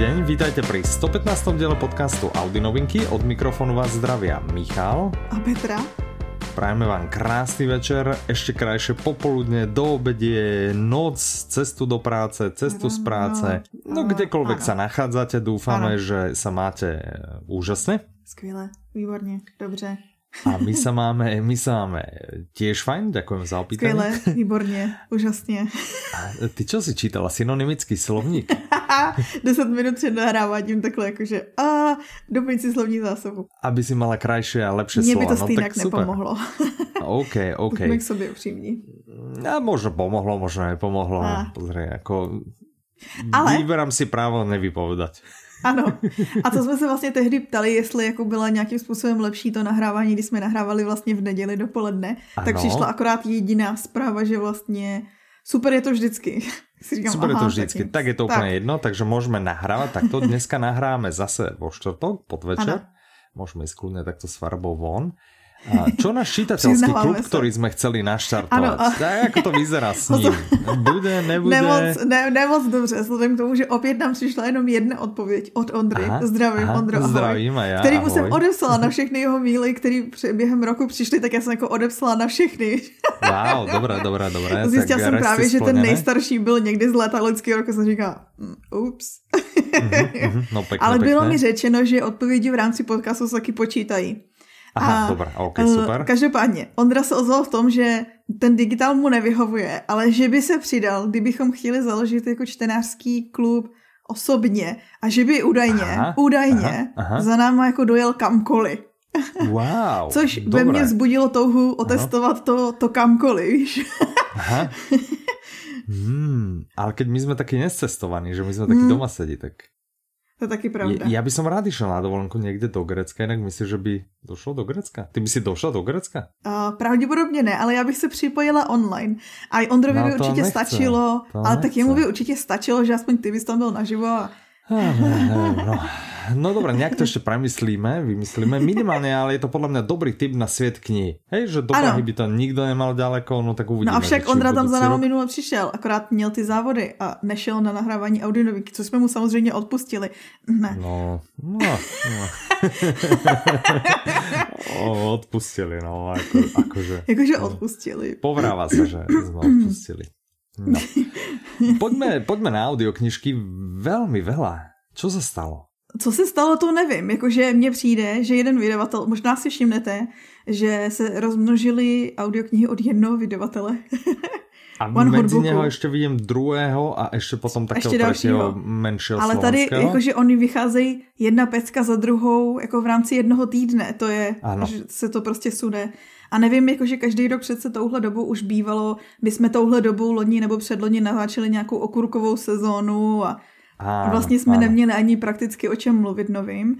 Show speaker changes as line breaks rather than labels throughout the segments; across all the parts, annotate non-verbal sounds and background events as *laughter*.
deň, vítajte pri 115. diele podcastu Audi Novinky. Od mikrofónu vás zdravia Michal
a Petra.
Prajeme vám krásny večer, ešte krajšie popoludne, do obedie, noc, cestu do práce, cestu z práce. No kdekoľvek sa nachádzate, dúfame, že sa máte úžasne.
Skvěle, výborně, dobře.
A my sa máme, my sa máme tiež fajn, ďakujem za opýtanie.
Skvěle, výborně, úžasně.
A ty čo si čítala, synonymický slovník? *laughs*
10 minut před nahráváním takhle jakože a doplň si slovní zásobu.
Aby si mala krajšie a lepšie
Mně
slova.
by to
no,
stejně
tak super.
nepomohlo. *laughs*
OK, OK.
Buďme k sobě upřímní.
A možno pomohlo, možno nepomohlo.
A.
Pozri, ako...
Ale-
Vyberám si právo nevypovedať.
Ano. A to jsme se vlastně tehdy ptali, jestli jako byla nějakým způsobem lepší to nahrávání, když jsme nahrávali vlastně v neděli dopoledne. Tak
Ano.
přišla akorát jediná zpráva, že vlastně super je to vždycky. *laughs* Si říkám,
Super je to vždycky.
nic.
Tak je to úplne jedno, takže môžeme nahrávať takto. Dneska nahráme zase vo štvrtok, podvečer. Môžeme ísť kľudne takto s farbou von. A čo náš čitateľský klub,
sa.
ktorý sme chceli naštartovať?
Ano, a-
Tak ako to vyzerá s *laughs* ním? Bude, nebude?
Nemoc, ne, nemoc dobře, vzhledem k tomu, že opět nám přišla jenom jedna odpověď od Ondry.
Aha,
Zdravím,
aha,
Ondro, ahoj.
zdravím a já,
Kterýmu jsem
ahoj.
odepsala na *laughs* všechny jeho míly, který během roku přišly, tak já jsem jako odepsala na všechny.
Wow, dobré, dobré, dobré.
Zjistila jsem právě, že ten nejstarší byl někdy z léta loňského roku, jsem říkala, mm, ups.
Mhm, No pekné,
Ale bylo
pekné.
mi řečeno, že odpovědi v rámci podcastu se taky počítají.
Aha,
A,
dobré, OK,
eh,
super.
Každopádně, Ondra se ozval v tom, že ten digitál mu nevyhovuje, ale že by se přidal, kdybychom chtěli založit jako čtenářský klub osobně a že by údajně,
Aha,
údajně
aha, aha.
za náma jako dojel kamkoliv.
Wow, *laughs*
Což
dobré.
ve mně vzbudilo touhu otestovat to, to kamkoliv, víš.
Aha. *laughs* Hmm, ale keď my sme takí nescestovaní, že my sme takí
Hmm.
doma sedí, tak...
To je taky
Je,
pravda.
ja by som rád išiel na dovolenku niekde do Grecka, inak myslíš, že by došlo do Grecka? Ty by si došla do Grecka?
Uh, pravděpodobně ne, ale já bych se připojila online. A Ondrovi
No,
by určitě
nechce.
stačilo,
To
ale tak
nechce.
jemu by určitě stačilo, že aspoň ty bys tam byl naživo. A...
No. no dobré, nejak to ešte premyslíme, vymyslíme. Minimálne, ale je to podľa mňa dobrý tip na sviet knih. Hej, že do. Prahy by to nikto nemal ďaleko, no tak uvidíme.
No a však Ondra tam za
rok-
minule přišel, akorát měl ty závody a nešel na nahrávání audionovíky, co jsme mu samozřejmě odpustili. Ne.
No, no, no. o, odpustili, no, ako, akože.
Jakože odpustili.
Povráva sa, že sme odpustili. No. *laughs* Poďme, poďme na audioknižky. Veľmi veľa. Čo sa stalo?
Co se stalo, to nevím. Jakože mně přijde, že jeden vydavatel, možná si všimnete, že se rozmnožily audioknihy od jednoho vydavatele.
A *laughs*
One Hotbooku.
neho ešte vidím druhého a ešte potom takého
Ještě dalšího.
menšieho
Ale tady, jakože oni vycházejí jedna pecka za druhou, jako v rámci jednoho týdne. To je,
Ano.
že se to prostě sude. A nevím, jakože každý rok přece touhle dobu už bývalo, my jsme touhle dobu loni nebo předloni natáčeli nějakou okurkovou sezónu a
Áno,
A vlastně jsme
áno.
neměli ani prakticky o čem mluvit novým.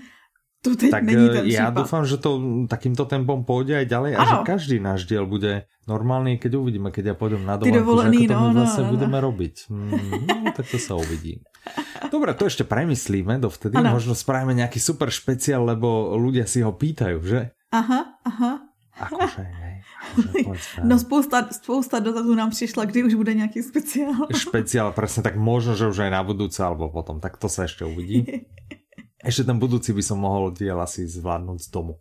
To teď
Tak
není
e,
ten
ja
případ.
dúfam, že to takýmto tempom pôjde aj ďalej a že každý náš diel bude normálny, keď uvidíme, keď ja pôjdem na dovolenku, že
dovolený,
ako to
no,
my
no,
zase
no, no.
budeme robiť. Mm, no, tak to sa uvidí. *laughs* Dobre, to ešte premyslíme dovtedy.
Áno.
Možno spravíme nejaký super špeciál, lebo ľudia si ho pýtajú, že?
Aha, aha. *laughs*
Akože, hej. Akože, povedz,
No spousta, spousta dotazů nám přišla, kdy už bude nějaký speciál. *laughs*
špeciál, presne tak možno, že už aj na budúce, alebo potom, tak to sa ešte uvidí. *laughs* Ešte ten budúci by som mohol diel asi zvládnuť z domu.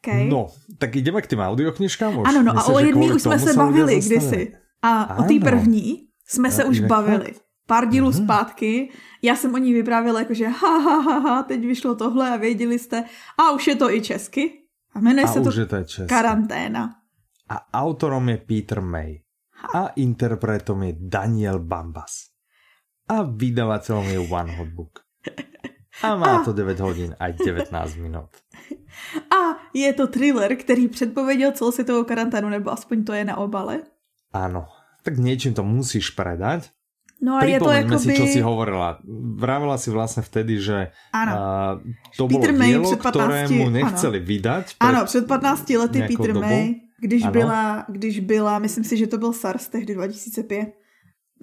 Okay.
No, tak ideme k tým audioknižkám už.
Ano, no a
Myslíš,
o jedný už jsme se bavili kdysi. A o té první jsme se
No,
už bavili. Pár dílů
Mhm.
zpátky. Já jsem o ní vyprávěla jako, že ha, ha, ha, ha, teď vyšlo tohle a věděli jste. A už je to i česky. A jmenuje
A
se to
už je to české.
Karanténa.
A autorom je Peter May. A interpretom je Daniel Bambas. A vydavateľom je One Hot Book. A má to 9 hodín a 19 minút.
A je to thriller, který předpověděl celosvětovou karanténu, nebo aspoň to je na obale.
Áno, tak niečím to musíš predať.
No a je to
Pripomeňme si,
jakoby...
čo si hovorila. Vravila si vlastne vtedy, že
Ano.
a, to
Peter
bolo
May
dielo,
před 15
ktorému
ano.
nechceli vydať.
Ano, před 15 lety Peter
dobu.
May, když
Ano.
byla, když byla, myslím si, že to byl SARS tehdy 2005,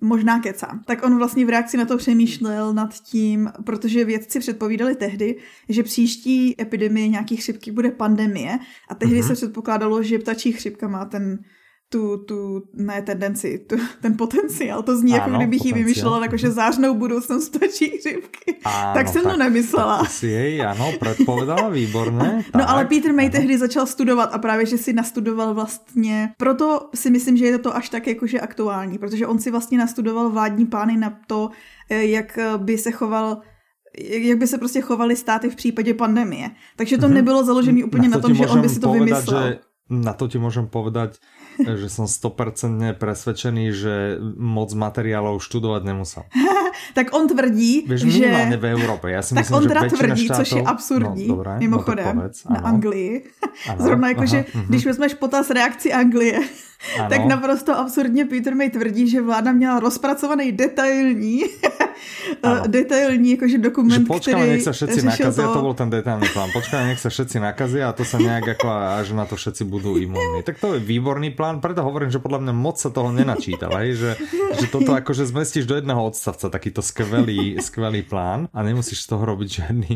možná kecám, tak on vlastně v reakci na to přemýšlel nad tím, protože vědci předpovídali tehdy, že příští epidemie nějaký chřipky bude pandemie a tehdy
Mhm.
se předpokládalo, že ptačí chřipka má ten tu, tu, ne tendenci, tu, ten potenciál. To zní, jako
Ano,
kdybych ji vymýšlela jakože zářnou budoucnost ptačí chřipky. Áno, tak jsem to nemyslela.
Tak si jej, ano, předpovedala, výborné.
No ale Peter May tehdy začal studovat a právě, že si nastudoval vlastně, proto si myslím, že je to až tak jakože aktuální, protože on si vlastně nastudoval vládní plány na to, eh, jak by se choval jak by se prostě chovali státy v případě pandemie. Takže to mm-hmm. nebylo založené úplně na, na tom, že on by si to vymyslel. Že
na to ti môžem povedať, *laughs* že som 100% presvedčený, že moc materiálov študovať nemusel. *laughs*
tak on tvrdí,
Víš,
že...
v Európe. Ja si
tak
myslím,
on teda
že
tvrdí,
štátov...
což je absurdní, no, dobré, mimochodem, no, na Anglii. Ano, *laughs* Zrovna jako, aha, že když vezmeš potaz reakci Anglie, ano. tak naprosto absurdně Peter May tvrdí, že vláda měla rozpracovaný detailní *laughs* detailní jakože dokument, že
počkáme, který nech sa všetci nakazia, to... to bol ten detailný plán. Počkáme, nech sa všetci nakazia a to sa nejak ako až na to všetci budú imunní. Tak to je výborný plán, preto hovorím, že podľa mňa moc sa toho nenačítal, hej? Že, že toto *laughs* akože zmestíš do jedného odstavca, takýto skvelý, skvelý plán a nemusíš z toho robiť žiadny,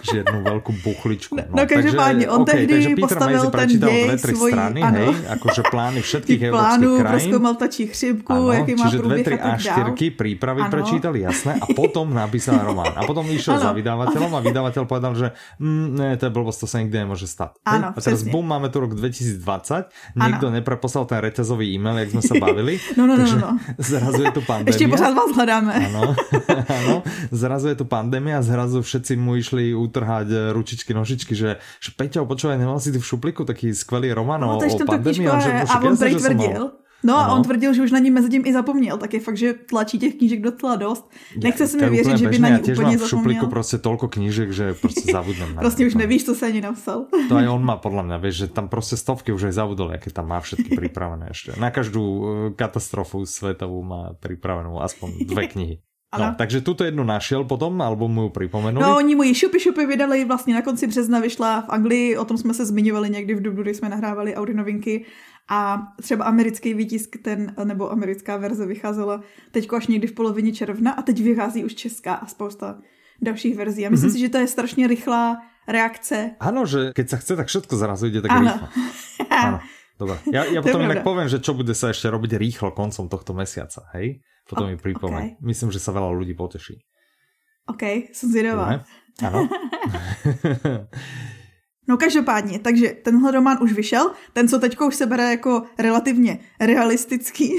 žiadnu veľkú buchličku.
No, no každopádně, on okay, tehdy postavil ten děj
svojí, strany, ano. hej, akože plány *laughs* všetkých
evropských
krajín.
Proskoumal tačí chřipku, ano, jaký má průběh a tak
dál. prípravy ano. prečítal, jasné, a potom napísal román. A potom išiel ano. za vydavateľom a *laughs* vydavateľ povedal, že mm, ne, to je blbosť, to sa nikdy nemôže stať.
Ano,
a teraz bum, máme tu rok 2020, niekto ano. nepreposlal ten reťazový e-mail, jak sme sa *laughs* bavili.
No, no, no, no, no. *laughs*
Zrazu je tu pandémia.
Ešte pořád vás hľadáme.
Áno, áno. Zrazu je tu pandémia a zrazu všetci mu išli utrhať eh, ručičky, nožičky, že, že Peťo, počúvaj, nemal si ty v šupliku taký skvelý román no, o, o pandémii.
A, že, a on prej tvrdil, No a on tvrdil, že už na ní mezi tím i zapomněl, tak je fakt, že tlačí těch knížek docela dost. Nechce se mi věřit, že by na ní úplně zapomněl. v
šuplíku prostě tolko knížek, že prostě *laughs* zabudnem
Prostě už nevíš, co se ani napsal.
To aj on má podle mě, víš, že tam prostě stovky už aj zabudol, jaké tam má všetky připravené ještě. Na každou eh, katastrofu světovou má připravenou aspoň dvě *laughs* knihy. No, takže tuto jednu našel potom, alebo mu ji připomenuli.
No, oni mu ji šupy šupy vydali vlastně na konci března, vyšla v Anglii, o tom jsme se zmiňovali někdy v dubnu, kdy jsme nahrávali Audi novinky a třeba americký výtisk, ten, nebo americká verze vycházela teď až někdy v polovině června a teď vychází už česká a spousta dalších verzí. A myslím mm-hmm. si, že to je strašně rychlá reakce.
Ano, že keď se chce, tak všetko zrazu jde tak ano. rýchlo. *laughs* Ano. Dobre. Ja, ja potom inak poviem, že čo bude sa ešte robiť rýchlo koncom tohto mesiaca, hej? Potom mi pripomeň. Okay. Myslím, že sa veľa ľudí poteší.
OK, som zvědavá.
Ano. *laughs* *laughs*
No každopádně, takže tenhle román už vyšel, ten, co teďko už se bere jako relativně realistický,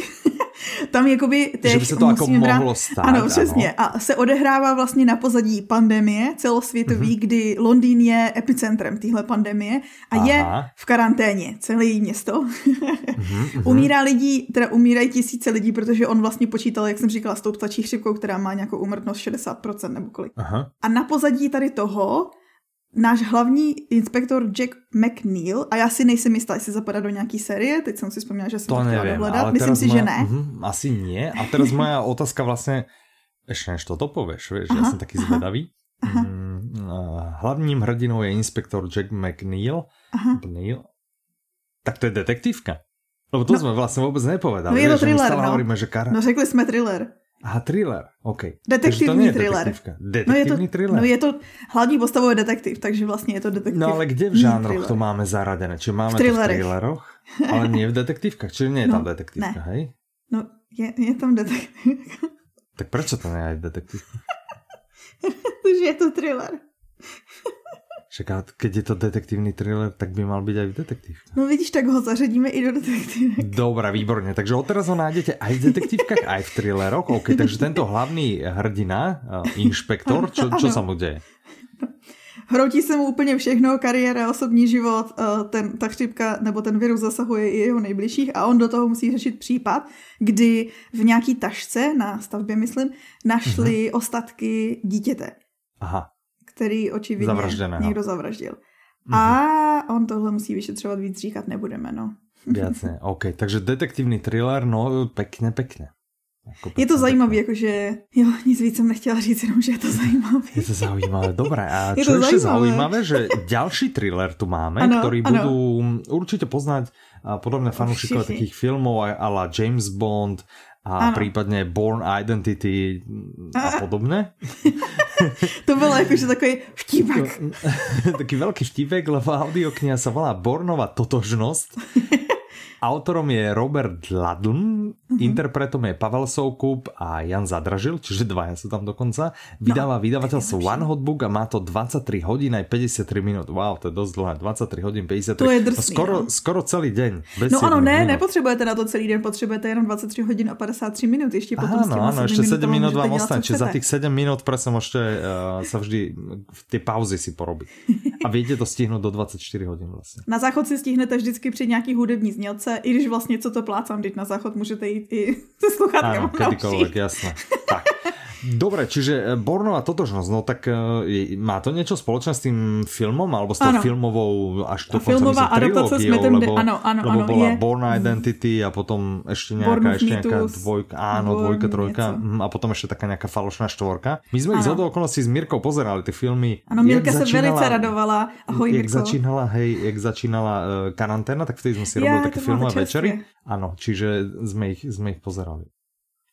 *laughs* tam jakoby
teď že by se to jako brát, mohlo stát.
Ano, přesně. Ano. A se odehrává vlastně na pozadí pandemie celosvětový, mm-hmm. kdy Londýn je epicentrem téhle pandemie a Aha. je v karanténě, celé město. mm-hmm. *laughs* Umírá lidí, teda umírají tisíce lidí, protože on vlastně počítal, jak jsem říkala, s tou ptačí chřipkou, která má nějakou úmrtnost 60% nebo kolik. Aha. A na pozadí tady toho náš hlavní inspektor Jack McNeil, a já si nejsem jistá, jestli zapadá do nějaký série, teď jsem si vzpomněla, že jsem to nevím, dohledat, myslím si, moja, že ne. Uh,
asi nie. A teraz moja *laughs* otázka vlastně, ještě než toto pověš, vieš, já jsem taky zvedavý. Aha. Mm, hlavním hrdinou je inspektor Jack McNeil. Aha. McNeil. Tak to je detektivka. Lebo to no, jsme vlastně vůbec nepovedali.
No je to thriller, no.
Hovoríme, že kar...
no řekli jsme thriller.
Aha, thriller, OK.
Detektivní thriller.
Detektivní
no je to,
thriller.
No je to, hlavní postavou je detektiv, takže vlastně je to detektiv.
No ale kde v žánroch to máme zaradené? Či máme v to v thrilleroch, *laughs* ale nie v detektivkách? Čiže nie je no, tam detektivka, ne. hej?
No, je, je tam detektivka.
Tak proč to nie je detektiv?
Protože *laughs* je to thriller.
Však keď je to detektivní thriller, tak by mal byť aj v detektív.
No vidíš, tak ho zařadíme i do detektívek.
Dobrá, výborně. Takže odteraz ho nájdete aj v detektívkach, aj v thrilleroch. OK, takže tento hlavný hrdina, inšpektor, čo, čo sa mu deje?
Hroutí se mu úplně všechno, kariéra, osobní život, ten, ta chřipka nebo ten virus zasahuje i jeho nejbližších a on do toho musí řešit případ, kdy v nějaký tašce na stavbě, myslím, našli uh-huh. ostatky dítěte.
Aha
který očividně někdo zavraždil. Mm-hmm. A on tohle musí vyšetřovat víc, říkat nebudeme, no. *laughs*
Jasně, OK. Takže detektivní thriller, no pekne, pekne.
Jako je to zajímavé, jakože, jo, nic víc jsem nechtěla říct, jenom, že je to zajímavé.
Je to zajímavé, dobré. A *laughs* je čo je zajímavé, že další thriller tu máme, ano, který ano. budou určitě poznat podobné fanúšikové takých filmov a la James Bond a ano. prípadne Born Identity a podobné. *laughs*
to bylo jakože takový vtípek. *laughs*
Taký veľký vtípek, lebo audiokniha sa volá Bornova totožnosť. *laughs* Autorom je Robert Ladln, uh-huh. interpretom je Pavel Soukup a Jan Zadražil, čiže dvaja sú tam dokonca. Vydáva no, vydavateľstvo One Hot Book a má to 23 hodín aj 53 minút. Wow, to je dosť dlhé. 23 hodín 53.
To je drsný,
skoro, no. skoro celý deň.
Bez no ano, ne, minut. nepotřebujete na to celý den, potřebujete jenom 23 hodin a 53 minut. Ještě potom
Áno, áno, ešte 7 minút vám ostane. Čiže za tých 7 minút presne môžete uh, sa vždy tie pauzy si porobiť. A viete to stihnúť do 24 hodín vlastne.
Na záchod si stihnete vždycky při nějaký hudební znělce, i když vlastně co to plácám, teď na záchod můžete jít i se sluchátkem.
Áno, kedykoľvek, jasné. Tak. Dobre, čiže eh, Bornová totožnosť, no tak uh, má to niečo spoločné s tým filmom, alebo s tou ano. filmovou až to
filmová adaptace s Mattem, lebo, ano, ano,
lebo
ano,
bola
je.
Born Identity a potom ešte nejaká, Born ešte nejaká dvojka, áno, dvojka, trojka. Mhm, a potom ešte taká nejaká falošná štvorka. My sme ich z okolností s Mirkou pozerali, tie filmy.
Ano, Mirka sa velice radovala. Ahoj,
jak Mirko. začínala, hej, jak začínala uh, karanténa, tak vtedy sme si robili také filmové večery. Áno, čiže sme ich, sme ich pozerali.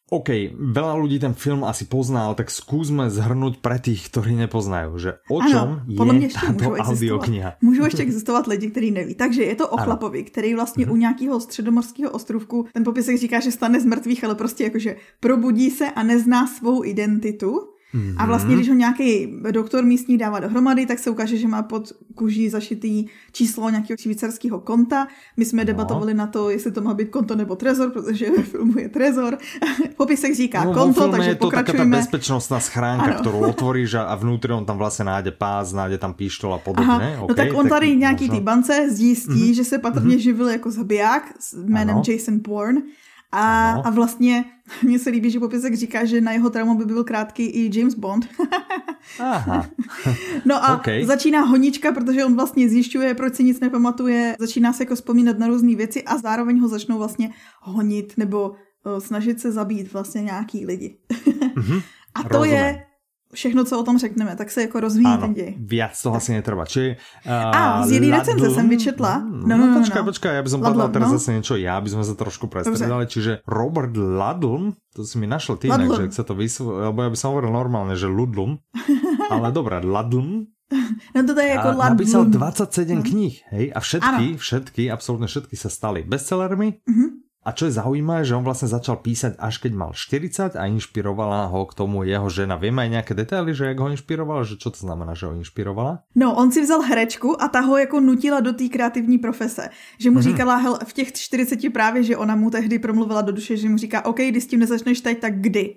OK, veľa ľudí ten film asi pozná, ale tak skúsme zhrnúť pre tých, ktorí nepoznajú, že o čom ano, je mě táto audiokniha.
Můžou ještě existovat lidi, kteří neví. Takže je to o ano. chlapovi, který vlastně mm-hmm. u nějakého středomorského ostrovku, ten popisek říká, že stane z mrtvých, ale prostě jakože probudí se a nezná svou identitu Mm-hmm. A vlastně, když ho nějaký doktor místní dává dohromady, tak se ukáže, že má pod kůží zašitý číslo nějakého švýcarského konta. My jsme no. debatovali na to, jestli to má být konto nebo trezor, protože ve filmu je trezor. *laughs* Popisek říká no, konto, takže
je to
pokračujeme.
taká ta bezpečnostná schránka, ano. kterou *laughs* otvoríš a vnútri on tam vlastně nájde pás, nájde tam píštol a podobně.
Aha, okay, no tak on tady tak nějaký možno... té bance zjistí, mm-hmm. že se patrně mm-hmm. živil jako zabiják s jménem ano. Jason Bourne a, a vlastně *laughs* mně se líbí, že popisek říká, že na jeho traumu by byl krátký i James Bond. *laughs*
Aha. *laughs*
no a okay. začíná honička, protože on vlastně zjišťuje, proč si nic nepamatuje, začíná se jako vzpomínat na různé věci a zároveň ho začnou vlastně honit nebo uh, snažit se zabít vlastně nějaký lidi. mm-hmm. A to Rozumím. je všechno, co o tom řekneme, tak se jako rozvíjí ano, ten děj.
Viac to asi netrvá. Či, uh,
a z jedné recenze jsem vyčetla.
No, no, no, no, počkaj, no. počkaj, ja by som povedal teraz no. zase niečo ja, aby sme sa trošku prestredali. Čiže Robert Ludlum, to si mi našel ty inak, že ak sa to vyslovil, lebo ja by som hovoril normálne, že Ludlum, *laughs* ale dobré, Ludlum.
No to je jako Ludlum.
Napísal 27 no. kníh, hej, a všetky, ano. všetky, absolútne všetky sa stali bestsellermi. Uh-huh a čo je zaujímavé, že on vlastne začal písať až keď mal 40 a inšpirovala ho k tomu jeho žena. Vieme aj nejaké detaily, že jak ho inšpirovala, že čo to znamená, že ho inšpirovala?
No, on si vzal herečku a ta ho jako nutila do té kreativní profese. Že mu mm-hmm. říkala, hel, v těch 40 právě, že ona mu tehdy promluvila do duše, že mu říká, OK, když s tím nezačneš teď, tak kdy?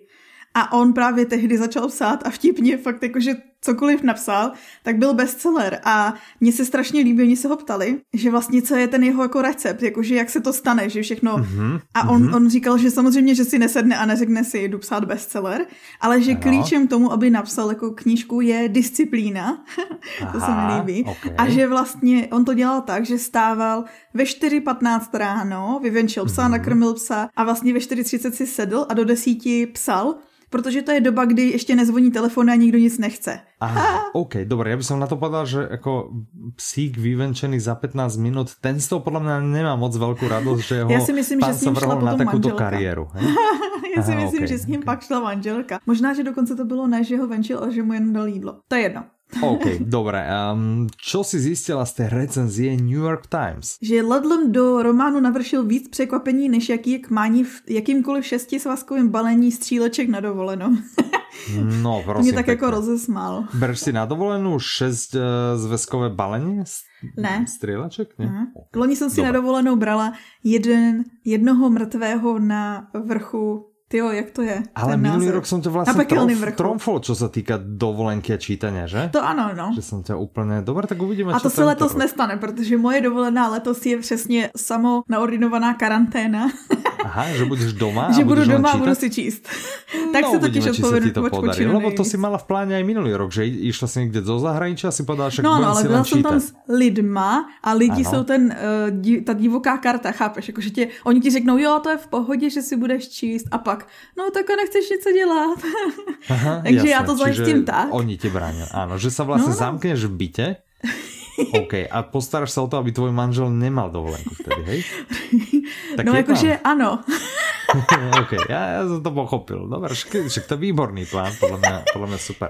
A on právě tehdy začal psát a vtipně fakt jakože cokoliv napsal, tak byl bestseller a mně se strašně líbí, oni se ho ptali, že vlastně co je ten jeho jako recept, jakože jak se to stane, že všechno. Mm-hmm. A on, mm-hmm. on říkal, že samozřejmě, že si nesedne a neřekne si, jdu psát bestseller, ale že ano. klíčem tomu, aby napsal jako knížku je disciplína, *laughs* to Aha, se mi líbí. Okay. A že vlastně on to dělal tak, že stával ve 4.15 ráno, vyvenčil psa, mm-hmm. nakrmil psa a vlastně ve 4.30 si sedl a do desíti psal protože to je doba, kdy ještě nezvoní telefon a nikdo nic nechce.
Aha, OK, dobré, ja by som na to povedal, že ako psík vyvenčený za 15 minút, ten z toho podľa mňa nemá moc veľkú radosť, že jeho ja si myslím, pán že sa vrhol na takúto manželka. kariéru. *laughs*
já si Aha, myslím, okay, že s ním okay. pak šla manželka. Možná, že dokonce to bylo ne, že ho venčil, ale že mu jen dal jídlo. To je jedno.
OK, dobré. Um, čo si zjistila z té recenzie New York Times?
Že Ludlum do románu navršil víc překvapení, než jaký je k mání v jakýmkoliv šestisvazkovým balení stříleček na dovolenou. *laughs*
no, prosím.
Mě tak pekne. jako rozesmál.
Bereš si na dovolenou šest uh, zväzkové balení?
Ne.
Stříleček? Ne? Uh-huh.
Loni jsem si Dobre. na dovolenou brala jeden, jednoho mrtvého na vrchu Tyjo, jak to je?
Ale minulý název. rok som ťa vlastne tromf, tromfol, čo sa týka dovolenky a čítania, že?
To ano, no.
Že som ťa úplně... Dobre, tak uvidíme,
A to se letos rok. nestane, protože moje dovolená letos je přesně samo naordinovaná karanténa. *laughs*
Aha, že budeš doma
Že
budu
doma
a
budu si číst. *laughs* tak no, se totiž odpovedu to podarí.
Lebo to si mala v pláne aj minulý rok, že išla si někde do zahraničí a si povedala, že
No, no, ale byla jsem tam s lidma a lidi ano. jsou ten, uh, ta divoká karta, chápeš? Jako, že tě, oni ti řeknou, jo, to je v pohodě, že si budeš číst a pak, no tak a nechceš něco dělat. Aha, *laughs* Takže jasné, já to zajistím tak.
Oni ti brání, ano, že se vlastně no, no. zamkneš v bytě *laughs* OK, a postaráš sa o to, aby tvoj manžel nemal dovolenku vtedy, hej? *laughs*
Tak no jakože ano. *laughs*
OK, já, já jsem to pochopil. Dobre, však, to je výborný plán, podle mě, podle mě super.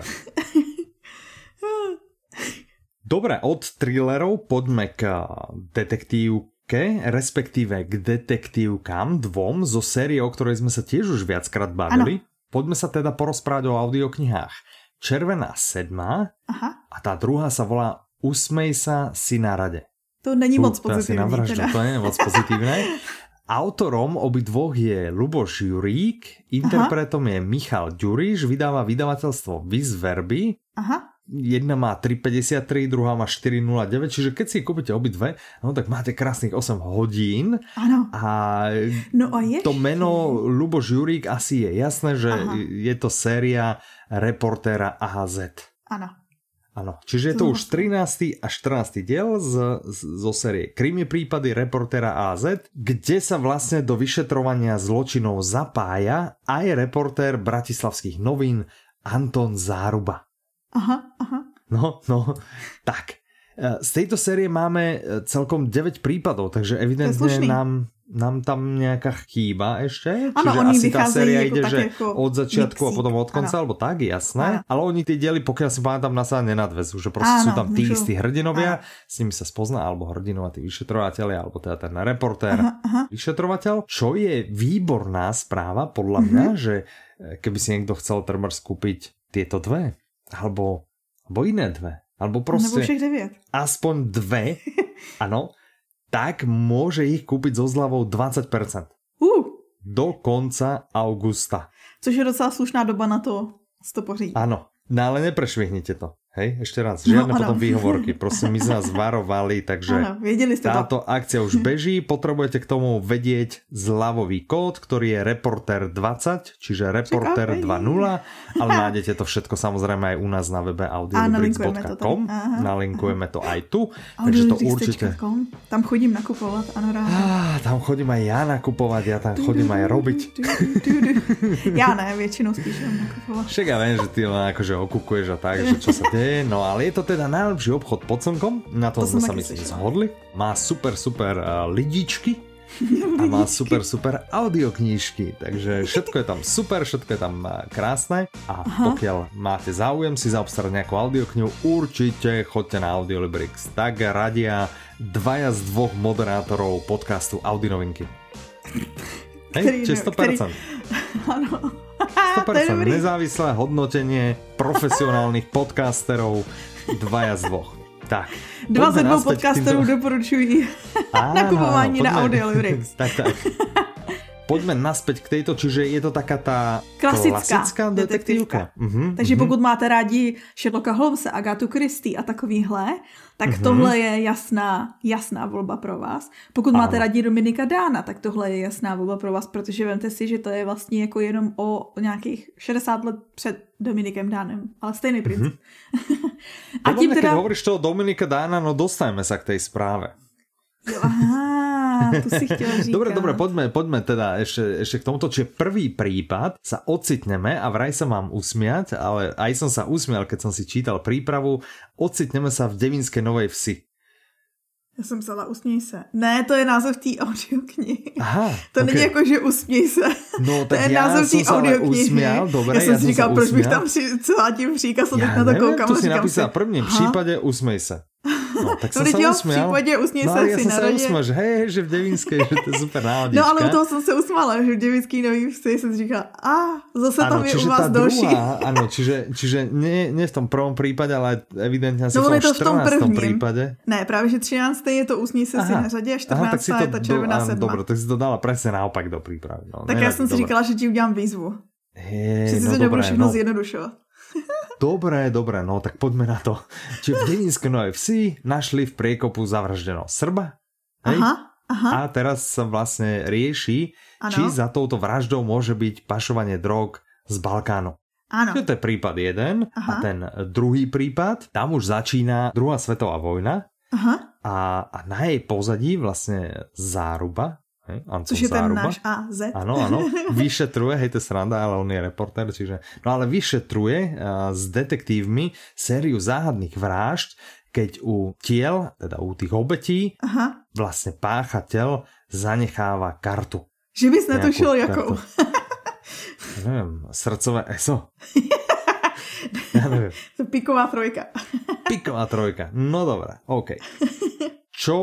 Dobre, od thrillerov poďme k detektív trojke, respektíve k detektívkam dvom zo série, o ktorej sme sa tiež už viackrát bavili. Ano. Poďme sa teda porozprávať o audioknihách. Červená sedma Aha. a tá druhá sa volá Usmej sa si na rade.
To není moc pozitívne.
Teda. To je moc pozitívne. Autorom obidvoch je Luboš Jurík, interpretom Aha. je Michal Ďuriš, vydáva vydavateľstvo Vizverby. Aha. Jedna má 3,53, druhá má 4,09, čiže keď si kúpite obidve, no tak máte krásnych 8 hodín.
Ano.
A, no a to meno Luboš Jurík asi je jasné, že Aha. je to séria reportéra AHZ.
Ano.
Áno, čiže je to už 13. a 14. diel z, z, zo série Krimi prípady reportéra AZ, kde sa vlastne do vyšetrovania zločinov zapája aj reportér bratislavských novín Anton Záruba.
Aha, aha.
No, no, tak. E, z tejto série máme e, celkom 9 prípadov, takže evidentne nám nám tam nejaká chýba ešte?
Ano,
Čiže
oni
asi tá séria
ide,
že
jako
od začiatku mixík. a potom od konca, ano. alebo tak, jasné. Ano. Ale oni tie diely, pokiaľ si pamätám, na sa nenadvezú, že proste ano, sú tam tí istí hrdinovia, ano. s nimi sa spozná, alebo hrdinová tí vyšetrovateľia, alebo teda ten reportér, aha, aha. vyšetrovateľ, čo je výborná správa, podľa mňa, mm -hmm. že eh, keby si niekto chcel trmar skúpiť tieto dve, alebo, alebo iné dve, alebo proste aspoň dve, *laughs* ano, tak môže ich kúpiť so zľavou 20%.
Uh.
Do konca augusta.
Což je docela slušná doba na to to pořídit.
Ano, no ale neprešvihnite to. Hej, ešte raz, žiadne no, potom výhovorky. Prosím, my sme vás varovali, takže ano,
ste
táto
to.
akcia už beží. Potrebujete k tomu vedieť zľavový kód, ktorý je Reporter 20, čiže Reporter 2.0, ale *laughs* nájdete to všetko samozrejme aj u nás na webe audiolibrix.com. Nalinkujeme to aj tu, takže to určite...
Tam chodím nakupovat, ano rád.
Ah, tam chodím aj ja nakupovať, ja tam chodím aj robiť.
Ja ne, většinou spíš nakupovat.
Však ja viem, že ty len akože okukuješ a tak, že čo sa deje no ale je to teda najlepší obchod pod slnkom, na to, to sme sa myslím zhodli. Má super, super uh, lidičky a má super, super audioknížky, takže všetko je tam super, všetko je tam uh, krásne a Aha. pokiaľ máte záujem si zaobstarať nejakú audioknihu, určite choďte na Audiolibrix. Tak radia dvaja z dvoch moderátorov podcastu Audinovinky. Hej, či 100%. Ktorý...
Ano.
100% nezávislé hodnotenie profesionálnych podcasterov dvaja z dvoch. Tak.
Dva ze dvou podcasterů doporučují nakupování na Audio
tak, tak. Poďme naspäť k tejto, čiže je to taká tá klasická, klasická detektívka. Uh-huh,
Takže uh-huh. pokud máte rádi Sherlocka Holmesa, Agatu Christie a takovýhle, tak uh-huh. tohle je jasná, jasná volba pro vás. Pokud ano. máte rádi Dominika Dána, tak tohle je jasná volba pro vás, protože vemte si, že to je vlastně jako jenom o nějakých 60 let před Dominikem Dánem, ale stejný princip. Uh-huh. *laughs*
a tím teda... Keď hovoríš toho Dominika Dána, no dostaneme sa k tej správe.
Jo, aha, to si chtěl říkat.
Dobre, dobre, poďme, poďme teda ešte, ešte k tomuto, čiže prvý prípad sa ocitneme a vraj sa mám usmiať, ale aj som sa usmial, keď som si čítal prípravu, ocitneme sa v Devinské Novej Vsi.
Já jsem psala usměj se. Ne, to je název té audioknihy. Aha, to okay. není jako, že usměj se.
No, tak to je já název té audioknihy. Usměl, dobré,
já jsem si říkal, proč bych tam při, celá tím příkaz, teď na to koukám.
Tu si napísal v prvním případě usměj se. No, tak som no, sa jo, usmial.
v prípade usmej no,
ja
si
na sa usmial, že hej, že v Devinskej, že to je super náhodička.
No ale u toho som sa usmala, že v Devinskej nový vsi som říkala, a zase ano, tam je u vás další.
Áno, čiže, čiže nie, nie v tom prvom prípade, ale evidentne asi no, v tom 14. V tom prvním. prípade.
Ne, práve že 13. je to usmej sa si na řadě, 14. Aha, tak si to je ta červená do, sedma.
Dobro, tak si to dala presne naopak do prípravy. No,
tak ja som si říkala, že ti udělám výzvu.
Hey,
že si no, to nebudu všechno no. zjednodušovat.
Dobré, dobré, no tak poďme na to. Čiže v Deninské Novej Vsi našli v priekopu zavraždeného Srba. Hej? Aha, aha. A teraz sa vlastne rieši, ano. či za touto vraždou môže byť pašovanie drog z Balkánu.
Áno.
To je prípad jeden. Aha. A ten druhý prípad, tam už začína druhá svetová vojna. Aha. A, a na jej pozadí vlastne záruba, Hej,
Což je ten náš AZ.
Áno, áno. *laughs* Vyšetruje, hej, to je sranda, ale on je reporter, čiže... No ale vyšetruje uh, s detektívmi sériu záhadných vražd, keď u tiel, teda u tých obetí, Aha. vlastne páchateľ zanecháva kartu.
Že bys netušil, jakou. *laughs*
ja neviem, srdcové ESO. *laughs*
ja neviem. Piková trojka.
Piková trojka. No dobré, OK. Čo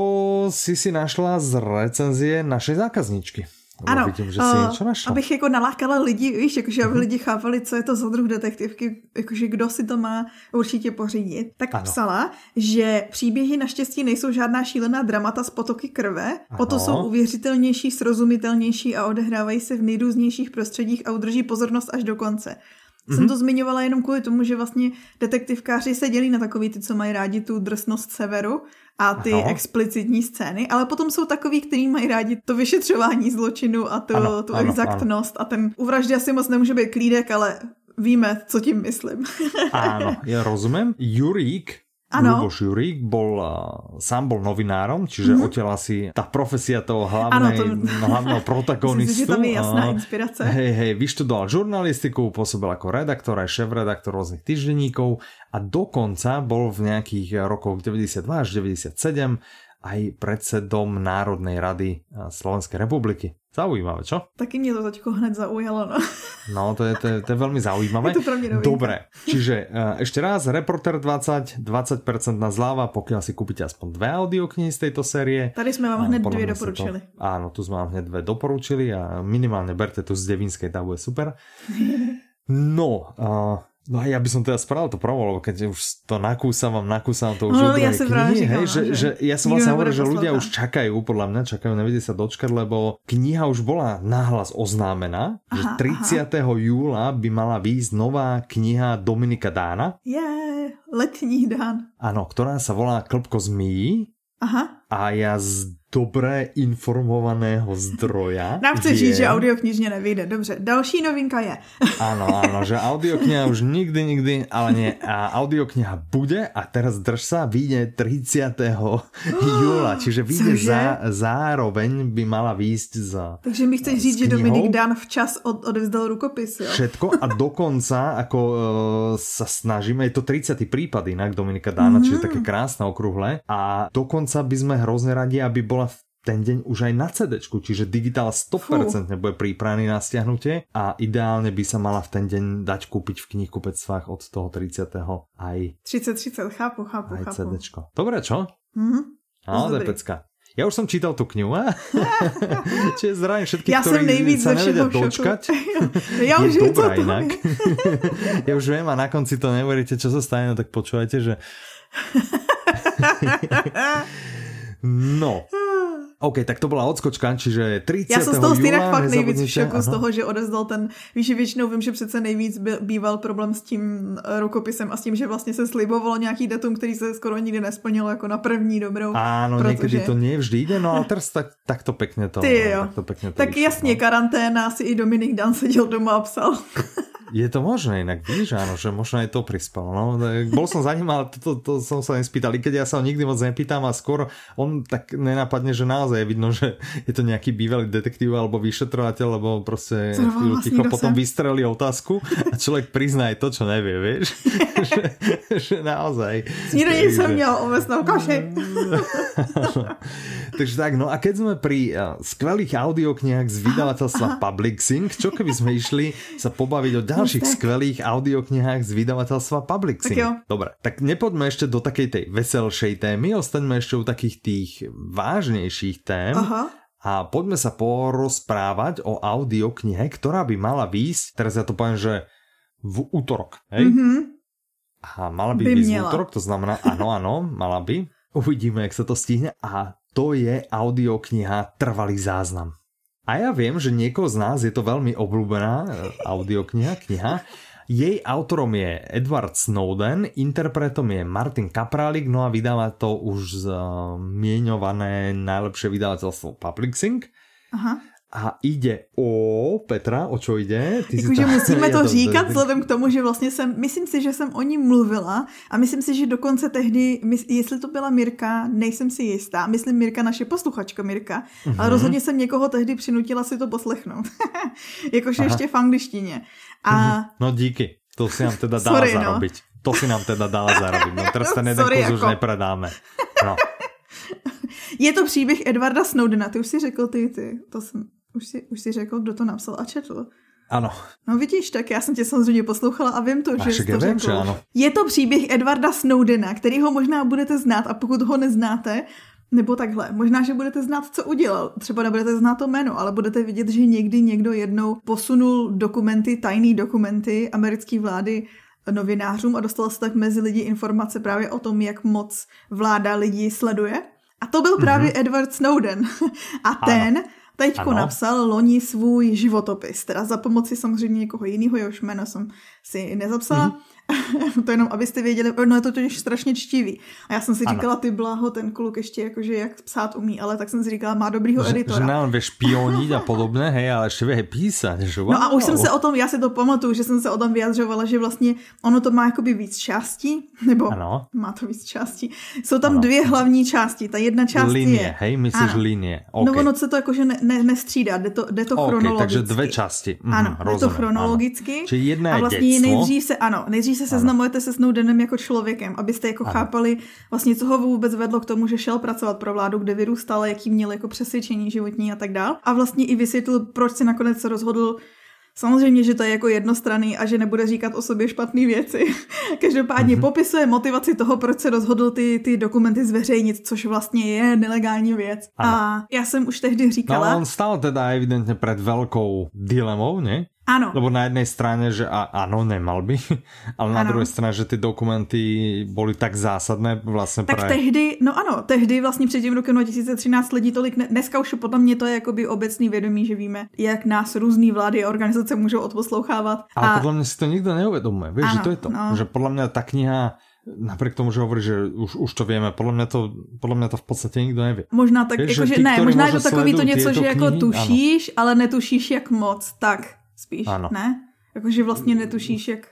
si si našla z recenzie našej zákazničky?
Ano, vidím, že uh, abych jako nalákala lidi, víš, jakože aby mhm. lidi chápali, co je to za druh detektivky, jakože kdo si to má určitě pořídit, tak ano. psala, že příběhy naštěstí nejsou žádná šílená dramata z potoky krve, o to jsou uvěřitelnější, srozumitelnější a odehrávají se v nejrůznějších prostředích a udrží pozornost až do konce. Mm-hmm. Jsem to zmiňovala jenom kvůli tomu, že vlastně detektivkáři se dělí na takový ty, co mají rádi tu drsnost severu a ty ano. explicitní scény, ale potom jsou takový, kteří mají rádi to vyšetřování zločinu a to, ano, tu ano, exaktnost ano. a ten u vraždy asi moc nemůže být klídek, ale víme, co tím myslím.
Áno, *laughs* ja rozumím. Jurík Ano. Luboš Jurík bol, sám bol novinárom, čiže mm-hmm. odtiaľ asi tá profesia toho hlavnej, ano, to... hlavného *laughs* protagonistu. Myslím, že
tam je jasná inspirace.
Hej, hej, vyštudoval žurnalistiku, pôsobil ako redaktor, aj šéf-redaktor rôznych týždenníkov a dokonca bol v nejakých rokoch 92 až 97 aj predsedom Národnej rady Slovenskej republiky. Zaujímavé, čo?
Taky mě to teďko hned zaujalo, no.
No, to je, to je, to je veľmi zaujímavé.
Je to pre
Dobre, čiže uh, ešte raz, Reporter 20, 20% na zľava, pokiaľ si kúpite aspoň dve audioknihy z tejto série.
Tady sme vám hned dvě doporučili.
To, áno, tu sme vám hned dve doporučili a minimálne berte tu z Devinskej, tá bude super. *laughs* No, uh, No a ja by som teda spravil to promo, lebo keď už to nakúsavam, nakúsavam to už no, ja knihy, hej, že, že, že ja som vlastne hovoril, že ľudia už čakajú, podľa mňa čakajú, nevedia sa dočkať, lebo kniha už bola nahlas oznámená, aha, že 30. Aha. júla by mala výjsť nová kniha Dominika Dána.
Je, yeah, letní dán.
Áno, ktorá sa volá Klpko zmí.
Aha.
A ja z dobré informovaného zdroja.
Nám chce říct, že audioknižně nevyjde. Dobře, další novinka je. *laughs*
Áno, áno, že audiokniha už nikdy, nikdy, ale nie. A audiokniha bude a teraz drž sa, vyjde 30. *gasps* júla, čiže vyjde za, zároveň by mala výjsť za
Takže mi chceš říct, že Dominik Dan včas od, odevzdal rukopis, jo?
Všetko a *laughs* dokonca, ako uh, sa snažíme, je to 30. prípad inak Dominika Dána, mm-hmm. čiže také krásne okruhle a dokonca by sme hrozne radi, aby bol bola ten deň už aj na CD, čiže digitál 100% Fú. bude pripravený na stiahnutie a ideálne by sa mala v ten deň dať kúpiť v knihkupectvách od toho 30. aj
30-30, chápu, chápu, aj chápu.
CDčko. Dobre, čo?
Mhm.
To je pecka. Ja už som čítal tú knihu, *laughs* čiže zdravím všetkých,
ja
ktorí sa nevedia dočkať. *laughs*
ja už
je dobrá *laughs* inak. ja už viem a na konci to neveríte, čo sa stane, no tak počúvajte, že... No. OK, tak to byla odskočka, čiže 30. Já jsem z toho stejně
fakt nejvíc v šoku z toho, že odezdal ten, víš, že většinou vím, že přece nejvíc býval problém s tím eh, rukopisem a s tím, že vlastně se slibovalo nějaký datum, který se skoro nikdy nesplnilo jako na první dobrou.
Áno, protože... někdy to nevždy jde, no ale teraz tak, tak to pekne to.
Ty jo.
Tak, to pekne to
tak vyšlo, jasně, no. karanténa, si i Dominik Dan seděl doma a psal. *laughs*
Je to možné, inak vidíš, áno, že možno aj to prispalo. No. Bol som za ním, ale to, to, to som sa nespýtal. I keď ja sa ho nikdy moc nepýtam a skôr on tak nenapadne, že naozaj je vidno, že je to nejaký bývalý detektív alebo vyšetrovateľ, lebo proste chvíľu ticho potom vystrelí otázku a človek prizná aj to, čo nevie, vieš? *laughs* *laughs* že, naozaj.
Snídaní som měl ovesnou kaše. *laughs*
Takže tak, no a keď sme pri uh, skvelých audioknihách z vydavateľstva Public Sync, čo keby sme išli sa pobaviť o ďalších tak. skvelých audioknihách z vydavateľstva Public Sync. Tak Dobre, tak nepoďme ešte do takej tej veselšej témy, ostaňme ešte u takých tých vážnejších tém.
Aha.
A poďme sa porozprávať o audioknihe, ktorá by mala výjsť, teraz ja to poviem, že v útorok, hej?
Mm-hmm.
A mala by, by výjsť v útorok, to znamená, áno, áno, mala by. Uvidíme, jak sa to stihne. A to je audiokniha Trvalý záznam. A ja viem, že niekoho z nás je to veľmi obľúbená e, audiokniha, kniha. Jej autorom je Edward Snowden, interpretom je Martin Kaprálik, no a vydáva to už zmieňované najlepšie vydavateľstvo Public Sync.
Aha.
A ide o Petra, o čo ide?
Ty Jakože musíme *laughs* to, říkat to, vzhledem k tomu, že vlastně jsem, myslím si, že jsem o ní mluvila a myslím si, že dokonce tehdy, jestli to byla Mirka, nejsem si jistá, myslím Mirka, naše posluchačka Mirka, uh-huh. ale mhm. rozhodně jsem někoho tehdy přinutila si to poslechnout. *laughs* Jakože ještě v angličtině. A... Uh-huh.
No díky, to si nám teda dala Sorry, no. zarobiť. No. To si nám teda dala zarobiť. No teraz ten jeden kus jako... už nepredáme. No. *laughs*
Je to příběh Edwarda Snowdena, ty už si řekl ty, ty, to jsem, už si, už si řekl, kdo to napsal a četl.
Ano.
No vidíš, tak já jsem tě samozřejmě poslouchala a vím to,
že
jsi
to řekl.
Ano. Je to příběh Edwarda Snowdena, který ho možná budete znát a pokud ho neznáte, Nebo takhle, možná, že budete znát, co udělal. Třeba nebudete znát to jméno, ale budete vidět, že někdy někdo jednou posunul dokumenty, tajné dokumenty americké vlády novinářům a dostal se tak mezi lidi informace právě o tom, jak moc vláda lidí sleduje. A to byl právě mm-hmm. Edward Snowden. *laughs* A ten ano. Teďko ano. napsal loni svůj životopis, teda za pomoci samozřejmě někoho jiného, jehož jméno jsem si nezapsala. Mm-hmm *laughs* to jenom, abyste věděli, no je to totiž strašně čtivý. A já jsem si ano. říkala, ty bláho, ten kluk ještě jakože jak psát umí, ale tak jsem si říkala, má dobrýho
že,
editora.
Že nám ve špionit a podobné, hej, ale ještě vie písat, že wow.
No a už jsem se o tom, já si to pamatuju, že jsem se o tom vyjadřovala, že vlastně ono to má jakoby víc částí, nebo ano. má to víc částí. Jsou tam ano. dvě hlavní části. Ta jedna část
linie,
je...
hej, myslíš ano. linie.
Okay. No ono se to jakože ne, ne, nestřídá, jde to, jde to okay, chronologicky.
takže dvě části.
Mhm, ano, rozumím, jde to chronologicky. Ano.
Jedna je
a vlastně
děctvo.
nejdřív se, ano, nejdřív se seznamujete se Snowdenem jako člověkem, abyste jako ano. chápali vlastně, co ho vůbec vedlo k tomu, že šel pracovat pro vládu, kde vyrůstal, jaký měl jako přesvědčení životní a tak dál. A vlastně i vysvětlil, proč se nakonec rozhodl Samozřejmě, že to je jako jednostranný a že nebude říkat o sobě špatné věci. *laughs* Každopádně mm-hmm. popisuje motivaci toho, proč se rozhodl ty, ty dokumenty zveřejnit, což vlastně je nelegální věc. Ano. A já jsem už tehdy říkala...
No on stál teda evidentně před velkou dilemou, ne?
Áno.
Lebo na jednej strane, že a, áno, nemal by, *laughs* ale na ano. druhé strane, že ty dokumenty boli tak zásadné vlastně
Tak pre... tehdy, no ano, tehdy vlastně před tím rokem 2013 lidí tolik, ne, dneska už podle mě to je jakoby obecný vědomí, že víme, jak nás různý vlády a organizace můžou odposlouchávat.
Ale a... podle mě si to nikdo neuvědomuje, víš, ano, že to je to, no. že podle mě ta kniha napriek tomu, že hovorí, že už, už to vieme, podľa mňa to, podľa mňa to v podstate nikto nevie.
Možná tak, Víš, jako, že, ne, možná je to takový to něco, že jako tušíš, ano. ale netušíš jak moc, tak spíš, ano. ne? Jakože vlastně netušíš, jak,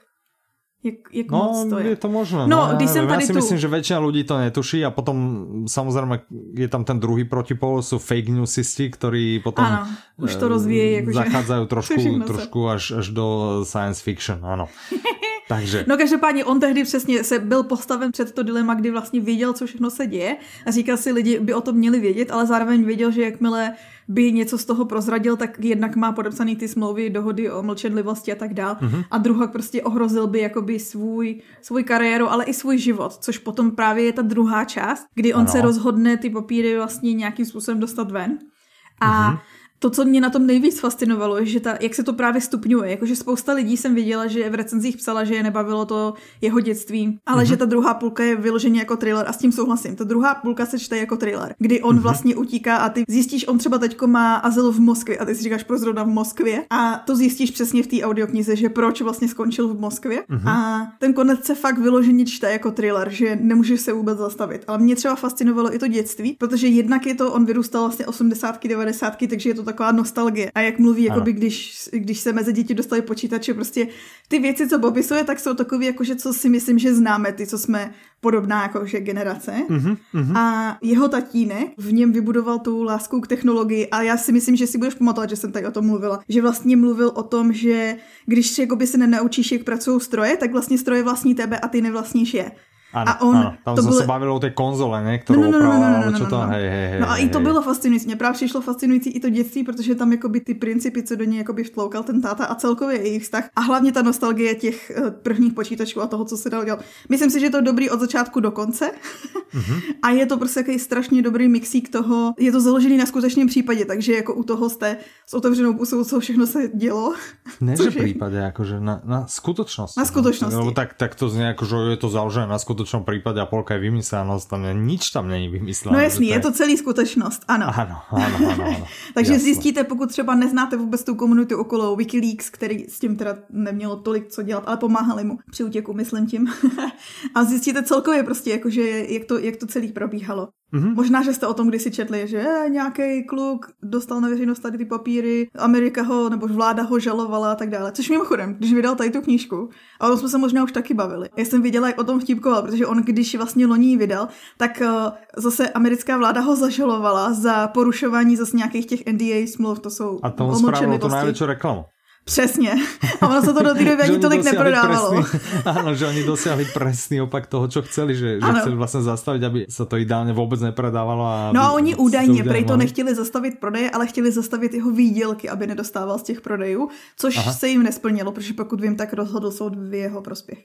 jak, jak
no,
moc to je.
je to možné.
No, no když jsem tady
já si
tu...
myslím, že většina lidí to netuší a potom samozřejmě je tam ten druhý protipol, jsou fake newsisti, ktorí potom
ano, už to rozvíjí,
jakože... zachádzajú *laughs* trošku, trošku až, až do science fiction, ano. *laughs* Takže.
No každopádně on tehdy přesně se byl postaven před to dilema, kdy vlastně věděl, co všechno se děje a říkal si, lidi by o tom měli vědět, ale zároveň věděl, že jakmile by něco z toho prozradil, tak jednak má podepsaný ty smlouvy, dohody o mlčenlivosti a tak dál. Mm-hmm. A druhá prostě ohrozil by jakoby svůj, svůj kariéru, ale i svůj život, což potom právě je ta druhá část, kdy on ano. se rozhodne ty papíry vlastně nějakým způsobem dostat ven. A mm-hmm to, co mě na tom nejvíc fascinovalo, je, že ta, jak se to právě stupňuje. Jakože spousta lidí jsem viděla, že v recenzích psala, že je nebavilo to jeho dětství, ale mm-hmm. že ta druhá půlka je vyloženě jako thriller a s tím souhlasím. Ta druhá půlka se čte jako thriller, kdy on mm-hmm. vlastně utíká a ty zjistíš, on třeba teďko má azyl v Moskvě a ty si říkáš, proč zrovna v Moskvě. A to zjistíš přesně v té audioknize, že proč vlastně skončil v Moskvě. Mm-hmm. A ten konec se fakt vyloženě čte jako thriller, že nemůžeš se vůbec zastavit. Ale mě třeba fascinovalo i to dětství, protože jednak je to, on vyrůstal vlastně 80. 90. takže je to taková nostalgie. A jak mluví, jakoby, když, když se mezi děti dostali počítače, prostě ty věci, co popisuje, tak jsou takové, jakože co si myslím, že známe, ty, co jsme podobná jakože generace. Mm-hmm, mm-hmm. A jeho tatínek v něm vybudoval tu lásku k technologii a já si myslím, že si budeš pamatovat, že jsem tady o tom mluvila. Že vlastně mluvil o tom, že když jakoby se nenaučíš, jak pracují stroje, tak vlastně stroje vlastní tebe a ty nevlastníš je.
Ano, a on, ano. Tam to jsme bylo... se bavili o té konzole, ne? Kterou no, no, no, no, no, no, no, čo to, no. hej, hej, hej, No a hej, i to bylo fascinující. Mně právě přišlo fascinující i to dětství, protože tam jakoby ty principy, co do něj jakoby vtloukal ten táta a celkově jejich vztah. A hlavně ta nostalgie těch uh, prvních počítačů a toho, co se dalo dělat. Myslím si, že je to dobrý od začátku do konce. mm-hmm. *laughs* A je to prostě takový strašně dobrý mixík toho. Je to založený na skutečném případě, takže jako u toho jste s otevřenou pusou, co všechno se dělo. *laughs* Ne, že případě, jakože na, na skutečnosti.
Na skutečnosti.
No, tak, tak to zní, jako, že je to založené na skutečnom případě a polka je vymyslená, tam je, nič tam není vymyslené.
No jasný, je to celý skutečnost, ano.
Ano, ano, ano. ano *laughs*
Takže jasné. zjistíte, pokud třeba neznáte vůbec tu komunitu okolo Wikileaks, který s tím teda nemělo tolik co dělat, ale pomáhali mu při útěku, myslím tím. *laughs* a zjistíte celkově prostě, jakože, jak to, jak to celý probíhalo. Mm-hmm. Možná, že jste o tom kdysi četli, že nějaký kluk dostal na veřejnost tady ty papíry, Amerika ho, nebo vláda ho žalovala a tak dále. Což mimochodem, když vydal tady tu knížku, a o tom jsme se možná už taky bavili. Já jsem viděla, jak o tom vtipkoval, protože on, když vlastně loní vydal, tak uh, zase americká vláda ho zažalovala za porušování zase nějakých těch NDA smluv, to jsou
A to spravilo tu největší reklamu.
Přesně. A ono se to do té doby *laughs* ani tolik neprodávalo.
Presný, áno, *laughs* že oni dosiahli presný opak toho, čo chceli, že, že chceli vlastně zastavit, aby se to ideálně vůbec neprodávalo. A
no a oni údajně prej to nechtěli zastavit prodeje, ale chtěli zastavit jeho výdělky, aby nedostával z těch prodejů, což Aha. se jim nesplnilo, protože pokud vím, tak rozhodl soud v jeho prospěch.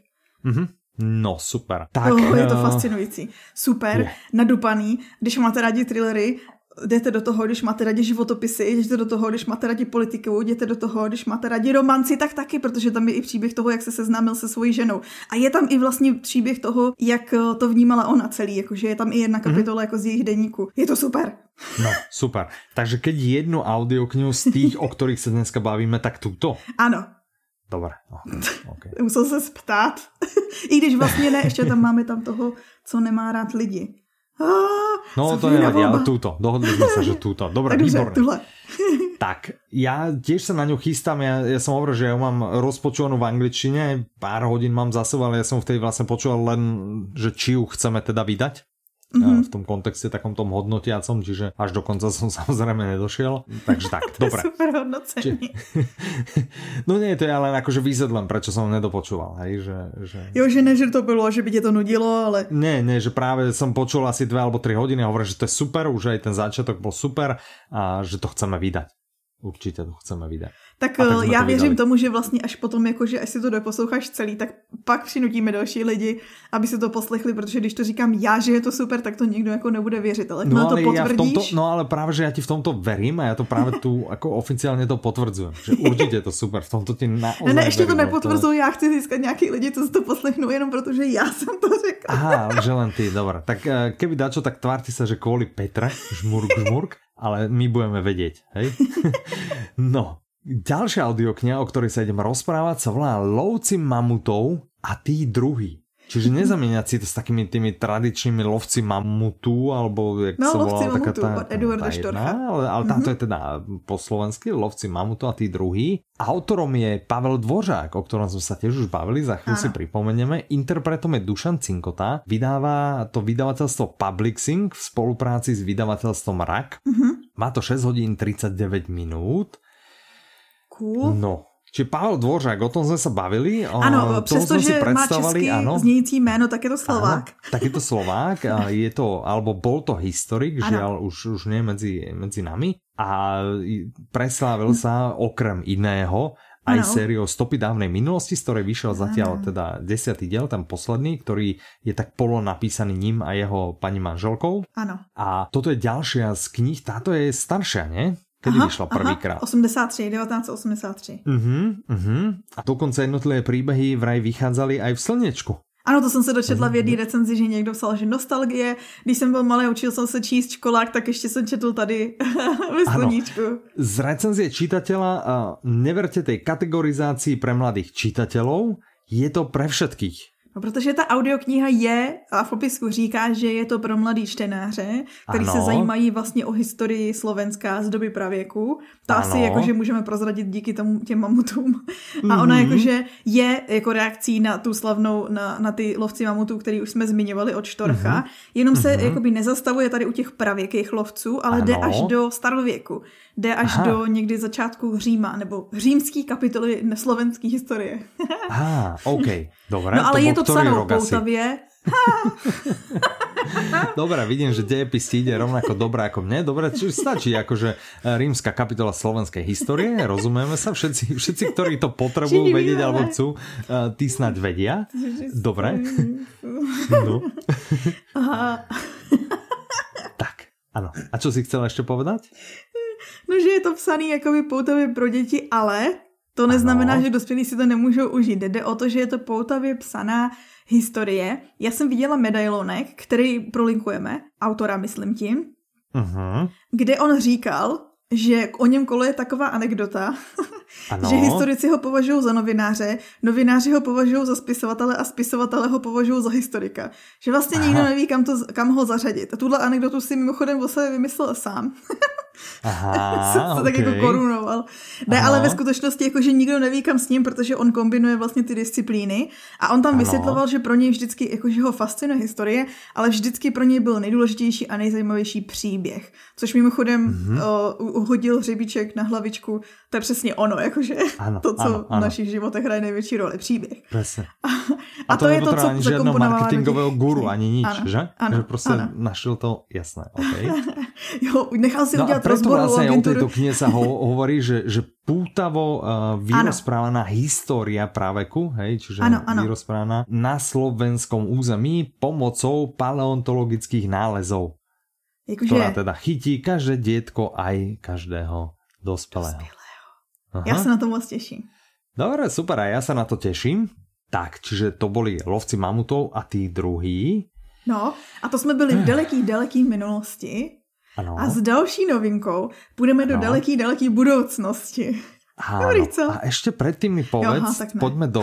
Mm-hmm. No, super.
Tak, oh, je to uh... fascinující. Super, je. nadupaný. Když máte rádi thrillery, jdete do toho, když máte rádi životopisy, jdete do toho, když máte rádi politiku, jdete do toho, když máte rádi romanci, tak taky, protože tam je i příběh toho, jak se seznámil se svojí ženou. A je tam i vlastně příběh toho, jak eh, to vnímala ona celý, jakože je tam i jedna mhm. kapitola mm-hmm. jako z jejich deníku. Je to super.
No, super. Takže keď jednu audioknihu z tých, o ktorých sa dneska bavíme, tak tuto?
Ano.
Dobre. No,
okay. Musel se ptát. *laughs* I když vlastně ne, ještě tam máme tam toho, co nemá rád lidi.
No to nevadí, ale túto. Dohodli sme sa, že túto. Dobre, *laughs* výborné. *laughs* tak, ja tiež sa na ňu chystám, ja, ja som hovoril, že ja mám rozpočúvanú v angličtine, pár hodín mám za sebou, ale ja som v tej vlastne počúval len, že či ju chceme teda vydať mm-hmm. v tom kontexte takom tom hodnotiacom, čiže až do konca som *laughs* samozrejme nedošiel. Takže tak, *laughs* dobre.
Super hodnocení. Či... *laughs*
no nie, to je ale akože výsledlem, prečo som nedopočúval. Hej, že, že...
Jo, že ne, že to bylo, že by tě to nudilo, ale...
Nie, nie, že práve som počul asi dve alebo tri hodiny a hovorím, že to je super, už aj ten začiatok bol super a že to chceme vydať. Určitě to chceme vydať.
Tak, tak eh, já věřím tomu, že vlastně až potom, jakože až si to doposloucháš celý, tak pak přinutíme další lidi, aby se to poslechli, protože když to říkám já, že je to super, tak to nikdo jako nebude věřit, ale no, ale to potvrdíš...
Tomto, no ale právě, že já ti v tomto verím a já to právě tu *laughs* jako oficiálně to potvrdzujem, že určitě je to super, v tomto ti naozaj
Ne, ne ještě verím, to nepotvrzuju, to... já chci získat nějaký lidi, co si to poslechnou jenom protože já jsem to řekl.
Aha, že len ty, dobré. Tak eh, keby dačo, tak tvárti se, že kvůli Petra, žmurk, žmurk, ale my budeme vedieť, hej? *laughs* no, Ďalšia audiokniha, o ktorej sa idem rozprávať, sa volá Lovci mamutov a tí druhý. Čiže *laughs* nezamieňať si to s takými tými tradičnými lovci mamutu, alebo jak
no,
sa
volala taká tá, Eduarda tá jedna,
ale, ale táto mm-hmm. je teda po slovensky, lovci mamutu a tí druhý. Autorom je Pavel Dvořák, o ktorom sme sa tiež už bavili, za chvíľu si pripomenieme. Interpretom je Dušan Cinkota, vydáva to vydavateľstvo Publixing v spolupráci s vydavateľstvom RAK. Mm-hmm. Má to 6 hodín 39 minút
Cool.
No, Či Pavel Dvořák, o tom jsme se bavili.
Ano, přestože má český ano. znějící jméno, tak je to Slovák. Ano,
tak je to Slovák, a je to, alebo bol to historik, ano. žiaľ už, už nie medzi, medzi nami. A preslávil sa okrem iného aj ano. sériou Stopy dávnej minulosti, z ktorej vyšiel zatiaľ ano. teda desiatý diel, ten posledný, ktorý je tak polo napísaný ním a jeho pani manželkou.
Ano.
A toto je ďalšia z knih, táto je staršia, nie? Kedy aha, vyšla prvýkrát?
83, 1983.
Uh-huh, uh-huh. A dokonce jednotlivé příběhy vraj vycházely aj v Slněčku.
Ano, to jsem se dočetla v jedné recenzi, že někdo psal, že nostalgie. Když jsem byl malý, učil jsem se číst školák, tak ještě jsem četl tady *laughs* ve sluníčku.
Z recenzie čítateľa neverte tej kategorizácii pre mladých čitateľov, je to pre všetkých.
No, protože ta audiokniha je, a v popisku říká, že je to pro mladý čtenáře, který ano. se zajímají vlastně o historii Slovenska z doby pravěku. To ano. asi jakože můžeme prozradit díky tomu těm mamutům. Mm-hmm. A ona mhm. jakože je jako reakcí na tu slavnou, na, na ty lovci mamutů, který už jsme zmiňovali od Štorcha. Mm-hmm. Jenom se mm-hmm. jakoby nezastavuje tady u těch pravěkých lovců, ale ano. jde až do starověku. Jde až Aha. do někdy začátku Říma, nebo římský kapitoly slovenské historie. *laughs*
Aha, OK, dobré.
No ale to je to psanou poutavě. *laughs*
Dobre, vidím, že dejepis ide rovnako dobré ako mne. Dobre, čiže stačí akože rímska kapitola slovenskej histórie, rozumieme sa, všetci, všetci ktorí to potrebujú vedieť alebo chcú, tí snať vedia. Dobre. No. tak, áno. A čo si chcel ešte povedať?
No, že je to psaný jakoby poutavě pro děti, ale to neznamená, ano. že dospělí si to nemůžou užít. Jde o to, že je to poutavě psaná historie. Já jsem viděla medailonek, který prolinkujeme, autora myslím tím, uh-huh. kde on říkal, že o něm koluje taková anekdota, *laughs* ano. že historici ho považují za novináře, novináři ho považují za spisovatele a spisovatele ho považují za historika. Že vlastně Aha. nikdo neví, kam, to, kam ho zařadit. A tuhle anekdotu si mimochodem o sebe vymyslel sám. *laughs*
Aha, *laughs*
se okay. tak jako korunoval. Ne, Aha. ale ve skutečnosti jako, že nikdo neví kam s ním, protože on kombinuje vlastně ty disciplíny a on tam ano. vysvětloval, že pro něj vždycky, jako, že ho fascinuje historie, ale vždycky pro něj byl nejdůležitější a nejzajímavější příběh. Což mimochodem mm-hmm. uh, uhodil hřebíček na hlavičku, to je přesně ono, jakože ano, to, co ano, ano. v našich životech hraje největší roli, příběh.
Přesně. A, a, a to, to je to, co ani žádného marketingového guru, ani nič,
ano,
že?
Ano,
že prostě ano. našel to, jasné, okay. *laughs*
Jo, nechal si
no
udělat
rozborovou
vlastne agenturu.
o tejto knihe sa ho, *laughs* hovorí, že, že pútavo uh, vyrozprávaná ano. história práveku, hej, čiže ano, ano. vyrozprávaná na slovenskom území pomocou paleontologických nálezov. Jakože... Ktorá teda chytí každé dietko aj každého dospelého. dospelého.
Aha. Ja sa na to moc teším.
Dobre, super, a ja sa na to teším. Tak, čiže to boli lovci mamutov a tí druhí.
No, a to jsme byli v daleký, daleký minulosti. Ano. A s další novinkou půjdeme do daleký, daleký budoucnosti.
Áno. Dobrý, co? A ešte predtým mi povedz, aha, poďme do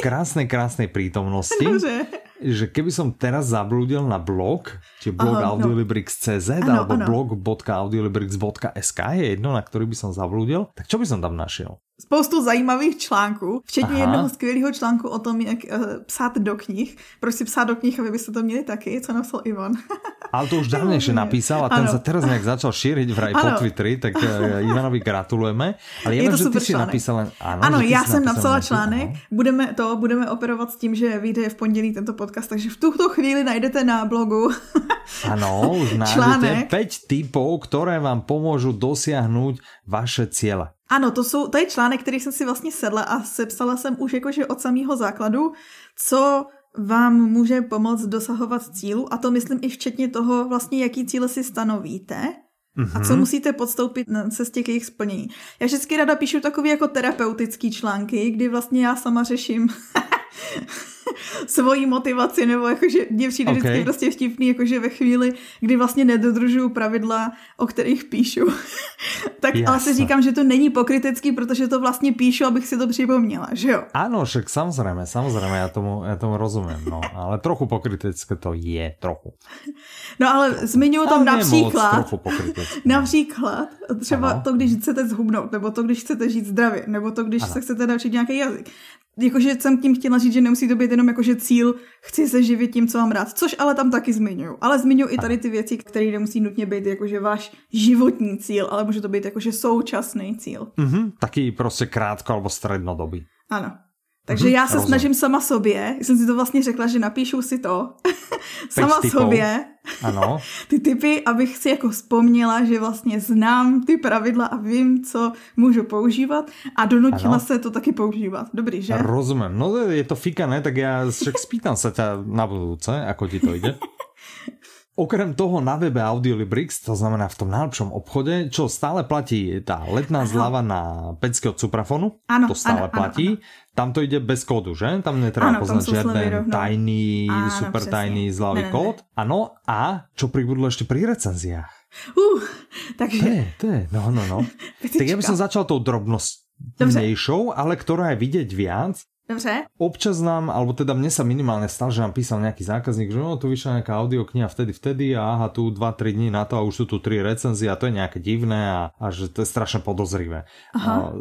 krásnej, krásnej *laughs* prítomnosti. Nože. Že keby som teraz zablúdil na blog, či blog no. audiolibrix.cz alebo blog.audiolibrix.sk je jedno, na ktorý by som zablúdil, tak čo by som tam našiel?
Spoustu zajímavých článků, včetně Aha. jednoho skvělého článku o tom, jak uh, psát do knih. Proč si psát do knih, aby byste to měli taky, co napsal Ivan. *laughs*
Ale to už dávnejšie napísal a ten ano. sa teraz nejak začal šíriť vraj po Twitteri, tak uh, *laughs* Ivanovi gratulujeme. Ale
je to že super ty si napísal len, ano, ano já jsem napsala článek, budeme to, budeme operovat s tím, že vyjde v pondělí tento podcast, takže v tuto chvíli najdete na blogu *laughs*
Ano, už nájdete 5 typov, ktoré vám pomôžu dosiahnuť vaše ciele.
Ano, to, jsou, to je článek, který jsem si vlastně sedla a sepsala jsem už jakože od samého základu, co vám může pomoct dosahovat cílu a to myslím i včetně toho vlastně, jaký cíle si stanovíte mm-hmm. a co mhm. musíte podstoupit na cestě k jejich splnění. Já vždycky rada píšu takový jako terapeutický články, kdy vlastně já sama řeším *laughs* *laughs* svoji motivaci, nebo jakože mě přijde okay. vždycky prostě vtipný, jakože ve chvíli, kdy vlastně nedodržuju pravidla, o kterých píšu. *laughs* tak Jasne. ale si říkám, že to není pokrytecký, protože to vlastně píšu, abych si to připomněla, že jo?
Ano, však samozřejmě, samozřejmě, já tomu, já tomu rozumím, no, ale trochu pokrytecké to je, trochu.
No ale zmiňuji tam například, *laughs* například třeba ano. to, když chcete zhubnout, nebo to, když chcete žít zdravě, nebo to, když ano. se chcete naučit nějaký jazyk jakože jsem tím chtěla říct, že nemusí to být jenom jakože cíl, chci se živit tím, co mám rád, což ale tam taky zmiňuju. Ale zmiňuju i tady ty věci, které nemusí nutně být jakože váš životní cíl, ale může to být jakože současný cíl.
Mm-hmm, taky prostě krátko alebo střednodobý.
Ano. Takže mm-hmm, já se rozum. snažím sama sobě, jsem si to vlastně řekla, že napíšu si to *laughs* sama typou. sobě, ano. *laughs* ty typy, abych si jako vzpomněla, že vlastně znám ty pravidla a vím, co můžu používat a donutila ano. se to taky používat. Dobrý, že?
Rozumím. No je to fikané, tak já však spýtam se tě na budouce, ako ti to ide. *laughs* Okrem toho na webe Audiolibrix, to znamená v tom najlepšom obchode, čo stále platí tá letná zľava na pecky od Suprafonu, ano, to stále ano, platí. Ano, ano. Tam to ide bez kódu, že? Tam netreba ano, poznať žiaden tajný, ano, super přesně. tajný zľavý ne, ne, kód. Ano, a čo pribudlo ešte pri recenziách?
Uh, takže... To
je, to je, no, no, no. *laughs* tak ja by som začal tou drobnostnejšou, ale ktorá je vidieť viac.
Dobře.
Občas nám, alebo teda mne sa minimálne stalo, že nám písal nejaký zákazník, že no, tu vyšla nejaká audiokniha vtedy, vtedy a aha, tu 2-3 dní na to a už sú tu 3 recenzie a to je nejaké divné a, a že to je strašne podozrivé. Aha. A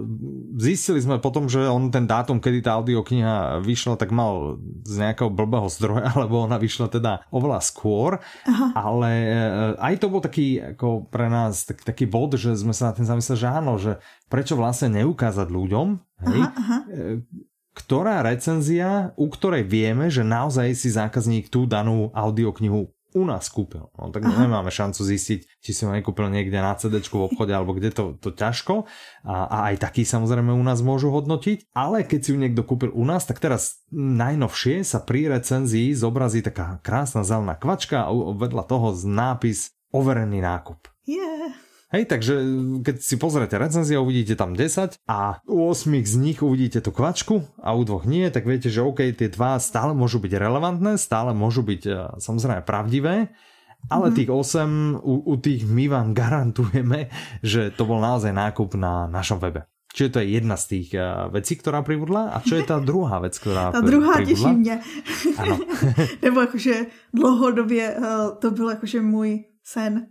zistili sme potom, že on ten dátum, kedy tá audiokniha vyšla, tak mal z nejakého blbého zdroja, *laughs* alebo ona vyšla teda oveľa skôr, aha. ale e, aj to bol taký ako pre nás tak, taký bod, že sme sa na tým zamysleli, že áno, že prečo vlastne neukázať ľuďom, hej, aha, aha e, ktorá recenzia, u ktorej vieme, že naozaj si zákazník tú danú audioknihu u nás kúpil. No, tak Aha. nemáme šancu zistiť, či si ho nekúpil niekde na CD v obchode alebo kde to, to ťažko. A, a aj taký samozrejme u nás môžu hodnotiť. Ale keď si ju niekto kúpil u nás, tak teraz najnovšie sa pri recenzii zobrazí taká krásna zelená kvačka a vedľa toho nápis overený nákup.
Yeah.
Hej, takže keď si pozriete recenzie, uvidíte tam 10 a u 8 z nich uvidíte tú kvačku a u dvoch nie, tak viete, že OK, tie dva stále môžu byť relevantné, stále môžu byť e, samozrejme pravdivé, ale mm-hmm. tých 8, u, u tých my vám *laughs* garantujeme, že to bol naozaj nákup na našom webe. Čiže to je jedna z tých uh, vecí, ktorá pribudla. A čo je tá *laughs* druhá vec, ktorá
Ta druhá těší mě. Ano. *laughs* Nebo jakože dlouhodobě uh, to byl jakože můj sen.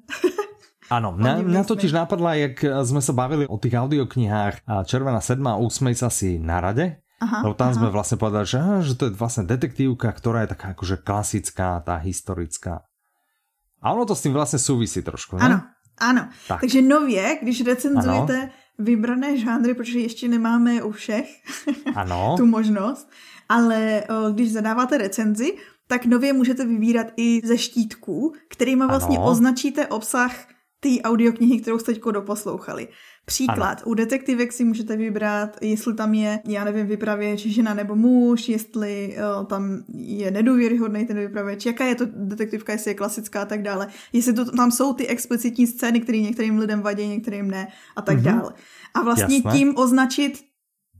Áno, mňa, mňa totiž napadla, jak sme sa bavili o tých audioknihách Červená sedma a úsmej sa si na rade, Aha, lebo tam aha. sme vlastne povedali, že, že to je vlastne detektívka, ktorá je taká akože klasická, tá historická. A ono to s tým vlastně souvisí trošku, ne?
Ano, ano. Tak. Takže nově, když recenzujete ano. vybrané žánry, protože ještě nemáme u všech *laughs* ano. tu možnost, ale když zadáváte recenzi, tak nově můžete vybírat i ze štítků, kterými vlastně ano. označíte obsah té audioknihy, kterou jste teď doposlouchali. Příklad, ano. u detektivek si můžete vybrat, jestli tam je, já nevím, vypravěč žena nebo muž, jestli uh, tam je nedůvěryhodný ten vypravěč, jaká je to detektivka, jestli je klasická a tak dále. Jestli to, tam jsou ty explicitní scény, které některým lidem vadí, některým ne a tak mm-hmm. dále. A vlastně Jasné. tím označit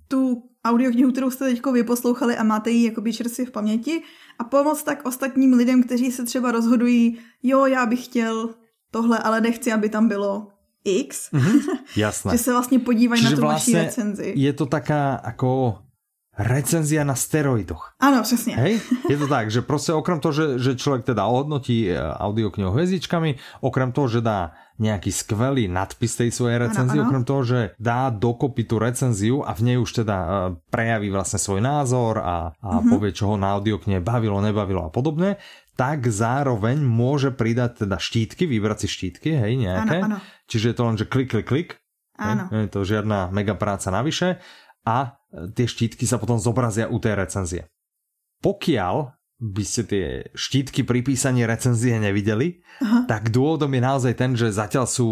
tu audioknihu, kterou jste teď vyposlouchali a máte ji jakoby čerstvě v paměti a pomoct tak ostatním lidem, kteří se třeba rozhodují, jo, já bych chtěl tohle, ale nechci, aby tam bylo X. Mm-hmm, *laughs*
jasné.
že se vlastně podívají Čiže na tu vlastně vaši recenzi.
Je to taká jako recenzia na steroidoch.
Áno, přesně.
Hej? *laughs* Je to tak, že prostě okrem toho, že, že člověk teda ohodnotí eh, audioknihu hvězdičkami, okrem toho, že dá nejaký skvelý nadpis tej svojej recenzie, ano, ano. okrem toho, že dá dokopy tú recenziu a v nej už teda uh, prejaví vlastne svoj názor a, a mm-hmm. povie, čo ho na audioknihe bavilo, nebavilo a podobne, tak zároveň môže pridať teda štítky, vybrať si štítky, hej, nejaké. Ano, ano. Čiže je to len, že klik, klik, klik. Áno. Je to žiadna mega práca navyše a tie štítky sa potom zobrazia u tej recenzie. Pokiaľ by ste tie štítky pri písaní recenzie nevideli, Aha. tak dôvodom je naozaj ten, že zatiaľ sú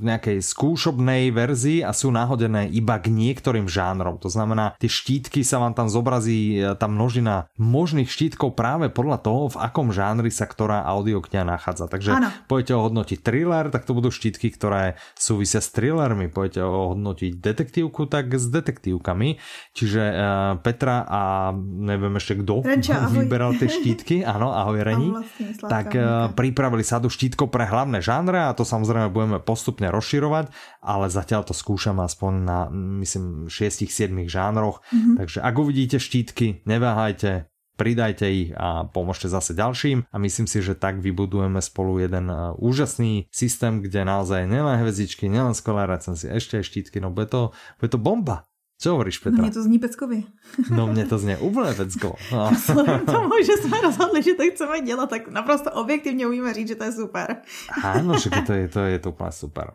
v nejakej skúšobnej verzii a sú nahodené iba k niektorým žánrom. To znamená, tie štítky sa vám tam zobrazí tá množina možných štítkov práve podľa toho, v akom žánri sa ktorá audiokňa nachádza. Takže ano. pojete ohodnotiť thriller, tak to budú štítky, ktoré súvisia s thrillermi. Pojete ohodnotiť detektívku, tak s detektívkami. Čiže uh, Petra a neviem ešte kto *laughs* vyberá vyberal tie *laughs* štítky, áno, ahoj Reni, vlastne, tak uh, pripravili sadu štítkov pre hlavné žánre a to samozrejme budeme postupne rozširovať, ale zatiaľ to skúšam aspoň na, myslím, 6-7 žánroch, mm-hmm. takže ak uvidíte štítky, neváhajte, pridajte ich a pomôžte zase ďalším. A myslím si, že tak vybudujeme spolu jeden uh, úžasný systém, kde naozaj nielen hvezdičky, nielen skvelé recenzie, ešte aj štítky, no bude to, bude to bomba. Co hovoríš, Petra?
No, mě to zní peckově. *laughs*
No mě to zní úplně peckovo. No.
Vzhledem tomu, že jsme rozhodli, že to chceme dělat, tak naprosto objektivně umíme říct, že to je super.
Áno, že to je, to je to úplně super.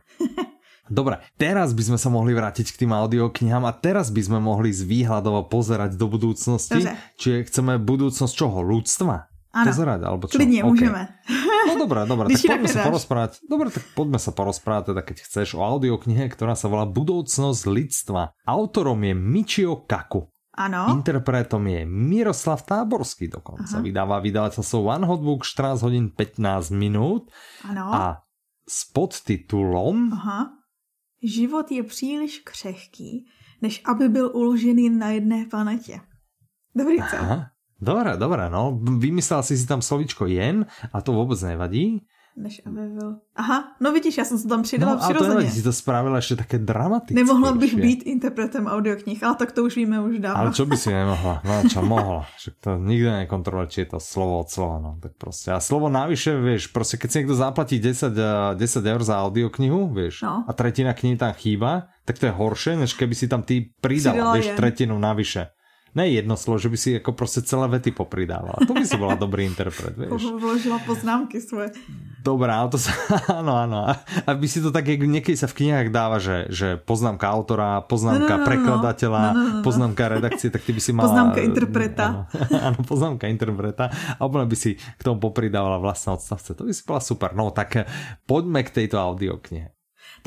Dobre, teraz by sme sa mohli vrátiť k tým audioknihám a teraz by sme mohli z výhľadovo pozerať do budúcnosti. Dobre. Čiže chceme budúcnosť čoho? Ľudstva? Ano. Pozerať, alebo čo?
Klidně, okay. můžeme.
No dobré, dobré, tak poďme sa porozprávať. Dobre, tak poďme sa porozprávať, teda keď chceš, o audioknihe, ktorá sa volá Budoucnosť lidstva. Autorom je Michio Kaku.
Ano.
Interpretom je Miroslav Táborský dokonca. Aha. Vydává vydavateľstvo One Hot Book 14 hodín 15 minút.
Ano.
A s podtitulom...
Aha. Život je příliš křehký, než aby byl uložený na jedné planetě. Dobrý, co? Aha.
Dobré, dobré, no. Vymyslel si si tam slovičko jen a to vůbec nevadí.
Než aby byl... Aha, no vidíš, já jsem se tam přidala
no,
přirozeně.
Ale to si to spravila ještě také dramatické.
Nemohla bych být interpretem audioknih, ale tak to už víme už dávno.
Ale čo by si *laughs* nemohla? No čo mohla? Však to nikdo nekontroluje, či je to slovo od slova, no. Tak prostě. A slovo navyše, vieš, prostě keď si někdo zaplatí 10, 10 eur za audioknihu, vieš, no. a tretina knihy tam chýba, tak to je horšie, než keby si tam ty pridala, Přidala jen. tretinu navyše ne jedno slovo, že by si jako prostě celé vety popridávala. To by si byla dobrý interpret, *laughs* vieš.
Vložila poznámky svoje.
Dobrá, ale to sa, *laughs* áno, áno. A by si to tak, jak niekedy sa v knihách dáva, že, že poznámka autora, poznámka no, no, no, prekladateľa, no, no, no, no. poznámka redakcie, tak ty by si mala...
Poznámka interpreta.
Áno, áno, *laughs* poznámka interpreta. A úplne by si k tomu popridávala vlastné odstavce. To by si bola super. No tak poďme k tejto audioknihe.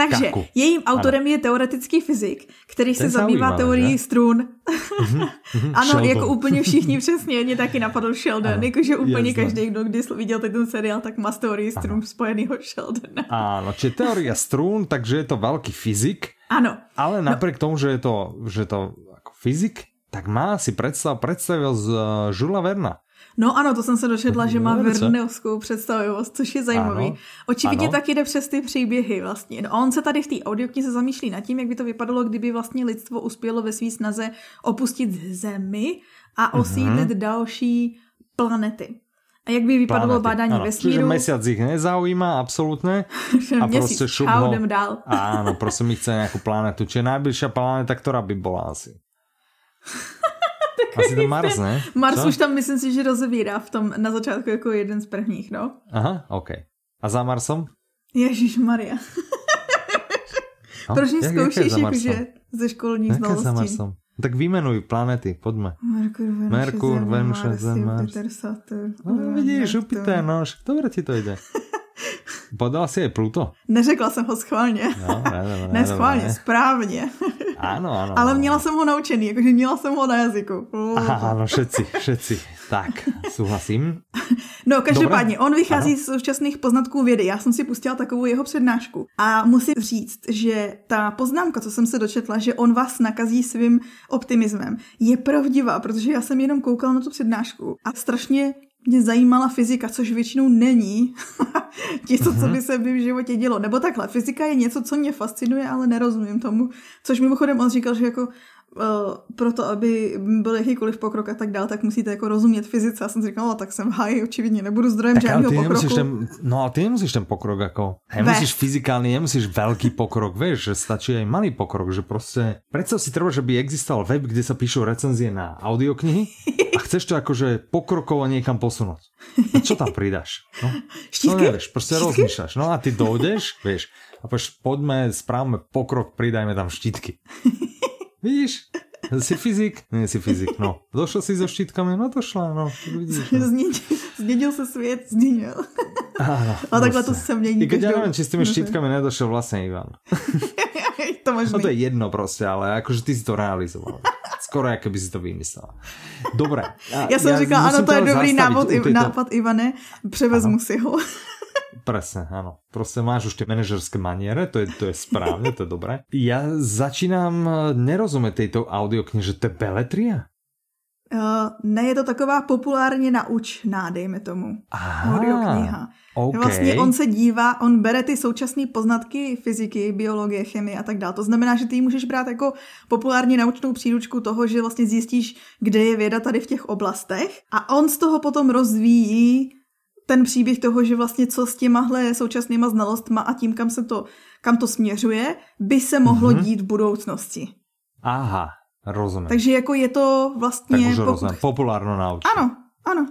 Takže Kaku. jejím autorem ano. je teoretický fyzik, který se zabývá teorií že? strun. Mm-hmm. ano, Sheldon. jako úplně všichni přesně, mě taky napadl Sheldon, jakože úplně Jasne. každý, kdo kdy viděl ten seriál, tak má s teorií strun spojenýho Sheldona.
Ano, či teoria strun, takže je to velký fyzik.
Ano.
Ale no. napriek no. tomu, že je to, že to jako fyzik, tak má si představ, představil z uh, Žula Verna.
No ano, to jsem se došedla, že má verneovskou představivost, což je zajímavý. Ano, Očividně ano. taky jde přes ty příběhy vlastně. No, on se tady v té audioknize zamýšlí nad tím, jak by to vypadalo, kdyby vlastně lidstvo uspělo ve své snaze opustit Zemi a mhm. osídlit mm-hmm. další planety. A jak by vypadalo planety. bádání ano. vesmíru?
Čiže mesiac ich nezaujíma absolútne. *laughs*
a prostě šup ho... dál. *laughs*
Áno, prostě mi chce nějakou planetu. Čiže najbližšia planeta, která by byla asi? *laughs* Asi to Mars, ne?
Mars Co? už tam myslím si, že rozevírá v tom na začátku jako jeden z prvních, no.
Aha, OK. A za Marsom?
Ježíš Maria. No, Proč mě zkoušíš jakože ze školních znalostí? za Marsom?
Tak vymenuj planety, pojďme.
Merkur, Venus,
Merkur, Venus,
Zem, Mars. Jupiter, Saturn.
No, vidíš, Jupiter, no, dobre ti to jde. *laughs* Podala si aj Pluto?
Neřekla jsem ho schválně.
No, ne, ne, ne,
ne schválně,
ne.
správně.
Áno, áno.
Ale měla jsem ho naučený, jakože měla jsem ho na jazyku.
Aha, áno, všetci, všetci. Tak, súhlasím.
No, každopádně,
Dobré.
on vychází
Ano.
z současných poznatků vědy. Já jsem si pustila takovou jeho přednášku. A musím říct, že ta poznámka, co jsem se dočetla, že on vás nakazí svým optimismem, je pravdivá, protože já jsem jenom koukala na tu přednášku a strašně mě zajímala fyzika, což většinou není *laughs* něco, co by se v životě dělo. Nebo takhle, fyzika je něco, co mě fascinuje, ale nerozumím tomu. Což mimochodem on říkal, že jako proto, aby byl jakýkoliv pokrok a tak dál, tak musíte jako rozumět fyzice. Já jsem si říkala, no, tak jsem v háji, očividně nebudu zdrojem
Tak
žádného
ty
pokroku.
ten, no ale ty nemusíš ten pokrok ako, nemusíš fyzikálny, nemusíš veľký pokrok, vieš, že stačí aj malý pokrok, že prostě, predstav si treba, že by existoval web, kde sa píšu recenzie na audioknihy a chceš to akože pokrokovo niekam posunúť. A čo tam pridáš? No, no
Štítky?
nevieš, prostě rozmýšľaš. No a ty dojdeš, vieš, a povieš, poďme, správme pokrok, pridajme tam štítky. Vidíš? Si fyzik? Nie si fyzik, no. Došel si so štítkami? No došla, no. Vidíš, no.
Změnil, změnil se svět, změnil.
Áno,
A takhle to
prostě.
se mění.
I ja
každou-
neviem, či s tými
No,
štítkami nedošel vlastne Ivan. *laughs*
to možný.
No to je jedno proste, ale akože ty si to realizoval. Skoro ako by si to vymyslela. Dobre. A
Já jsem říkala, ano, to je dobrý návod, nápad Ivane, převezmu si ho.
Presne, áno. Proste máš už tie manažerské maniere, to je, to je správne, to je dobré. Ja začínam eh, nerozumieť tejto audioknihe, že to je beletria?
Uh, ne, je to taková populárně naučná, dejme tomu.
Aha,
Audiokniha.
OK.
Vlastně on se dívá, on bere ty současné poznatky fyziky, biologie, chemie a tak dále. To znamená, že ty ji můžeš brát jako populárně naučnou příručku toho, že vlastně zjistíš, kde je věda tady v těch oblastech. A on z toho potom rozvíjí ten příběh toho, že vlastně co s těmahle současnýma znalostma a tím, kam se to, kam to směřuje, by se mohlo
Mhm.
dít v budoucnosti.
Aha, rozumiem.
Takže jako je to
tak
vlastně...
už
pokud-
rozumiem. Populárno nauč.
Ano, ano.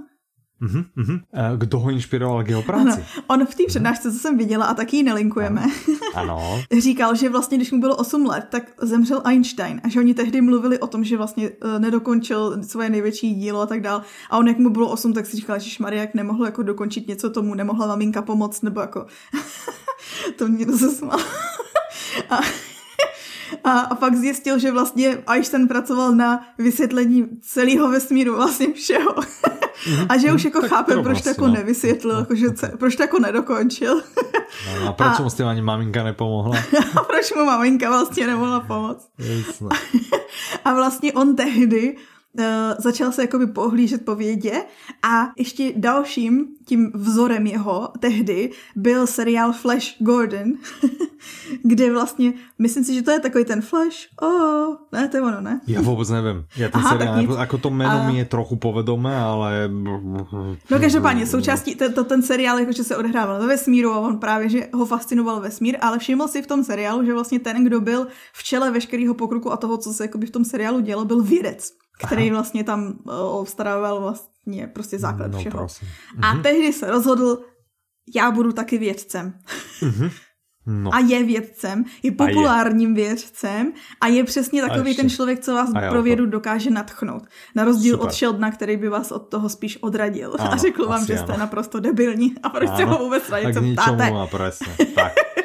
Uh-huh. Kdo ho inšpiroval k jeho
ano.
práci?
On v té přednášce, co jsem viděla, a taky ji nelinkujeme,
Ano. *laughs*
říkal, že vlastně, když mu bylo 8 let, tak zemřel Einstein a že oni tehdy mluvili o tom, že vlastně uh, nedokončil svoje největší dílo a tak dál. A on, jak mu bylo 8, tak si říkal, že Maria, jak nemohl jako dokončit něco tomu, nemohla maminka pomoct, nebo jako... *laughs* to mě to se smál. *laughs* a, a, a pak zjistil, že vlastně Einstein pracoval na vysvětlení celého vesmíru, vlastně všeho. a že už jako
Tak
chápe, proč to jako
no.
nevysvětlil, jako, že, ce- proč to jako nedokončil.
No, a prečo mu s tým ani maminka nepomohla? *laughs*
a proč mu maminka vlastně nemohla pomoct.
Jasné. *laughs*
A vlastně on tehdy začal se jakoby pohlížet po vědě a ještě dalším tím vzorem jeho tehdy byl seriál Flash Gordon, *laughs* kde vlastně, myslím si, že to je takový ten Flash, oh, ne, to je ono, ne?
Ja vôbec neviem. Ja ten
Aha,
seriál,
tak nic.
ako, ako to meno
A-
mi je trochu povedomé, ale...
No každopádně součástí, to, to, ten seriál jakože se odehrával ve vesmíru a on právě, že ho fascinoval vesmír, ale všiml si v tom seriálu, že vlastně ten, kdo byl v čele veškerého pokroku a toho, co se jakoby v tom seriálu dělo, byl vědec, který vlastně tam uh, starával vlastně prostě základ
No,
všeho.
prosím.
A tehdy se rozhodl, já budu taky vědcem.
No.
A je vědcem, je populárním vědcem a je přesně takový ten člověk, co vás
A
pro
to-
vědu dokáže natchnout. Na rozdíl
Super.
od Sheldona, který by vás od toho spíš odradil *laughs* a
Áno,
řekl vám, že jste
áno.
naprosto debilní a proč se
Áno,
ho vůbec na něco
ničomu
ptáte.
a presne. Tak. *laughs*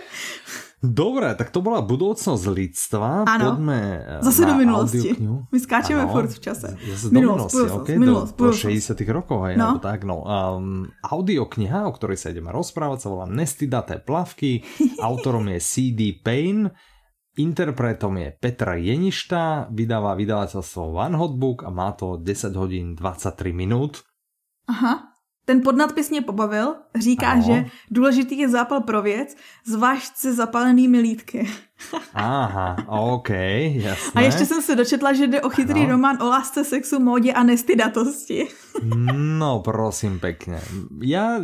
Dobre, tak to bola budúcnosť lidstva.
Áno.
Poďme
Zase
na
do minulosti.
audioknihu.
My skáčeme
Áno.
furt v čase.
Zase do
Minulosť,
minulosti, okay,
minulosť,
do, do
budúcnosť.
60 rokov aj,
No.
alebo tak, no. Um, audiokniha, o ktorej sa ideme rozprávať, sa volá Nestidaté plavky. *laughs* Autorom je CD Payne. Interpretom je Petra Jeništa, vydáva vydavateľstvo One Hot Book a má to 10 hodín 23 minút.
Aha. Ten podnadpis mě pobavil, říká,
Ano.
že důležitý je zápal pro věc, zvlášť se zapálenými lítky. *laughs*
Aha, OK, jasné.
A ještě jsem se dočetla, že jde o chytrý
Ano.
román o lásce, sexu, módě a nestydatosti. *laughs*
No, prosím pekne. Ja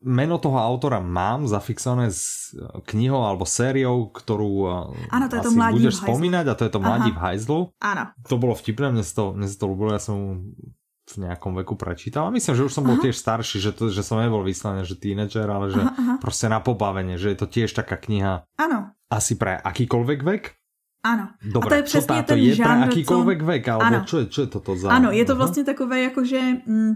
meno toho autora mám zafixované s knihou alebo sériou, ktorú eh,
Áno, to je to Mladí
budeš
v hajzlu.
spomínať a to je to Mladí
Aha.
v hajzlu.
Áno.
To bolo vtipné, mne sa to, mne sa to ľúbilo, ja som v nejakom veku prečítal. A myslím, že už som bol
Aha.
tiež starší, že, to, že som nebol vyslovene, že teenager, ale že
Aha, aha.
proste na pobavenie, že je to tiež taká kniha
Ano,
asi pre akýkoľvek vek.
ano.
Dobre,
a to je přesně ten
je pre
žánr,
akýkoľvek vek? Alebo
Ano.
čo je, čo je toto za...
Ano, je to vlastně takové jakože mm,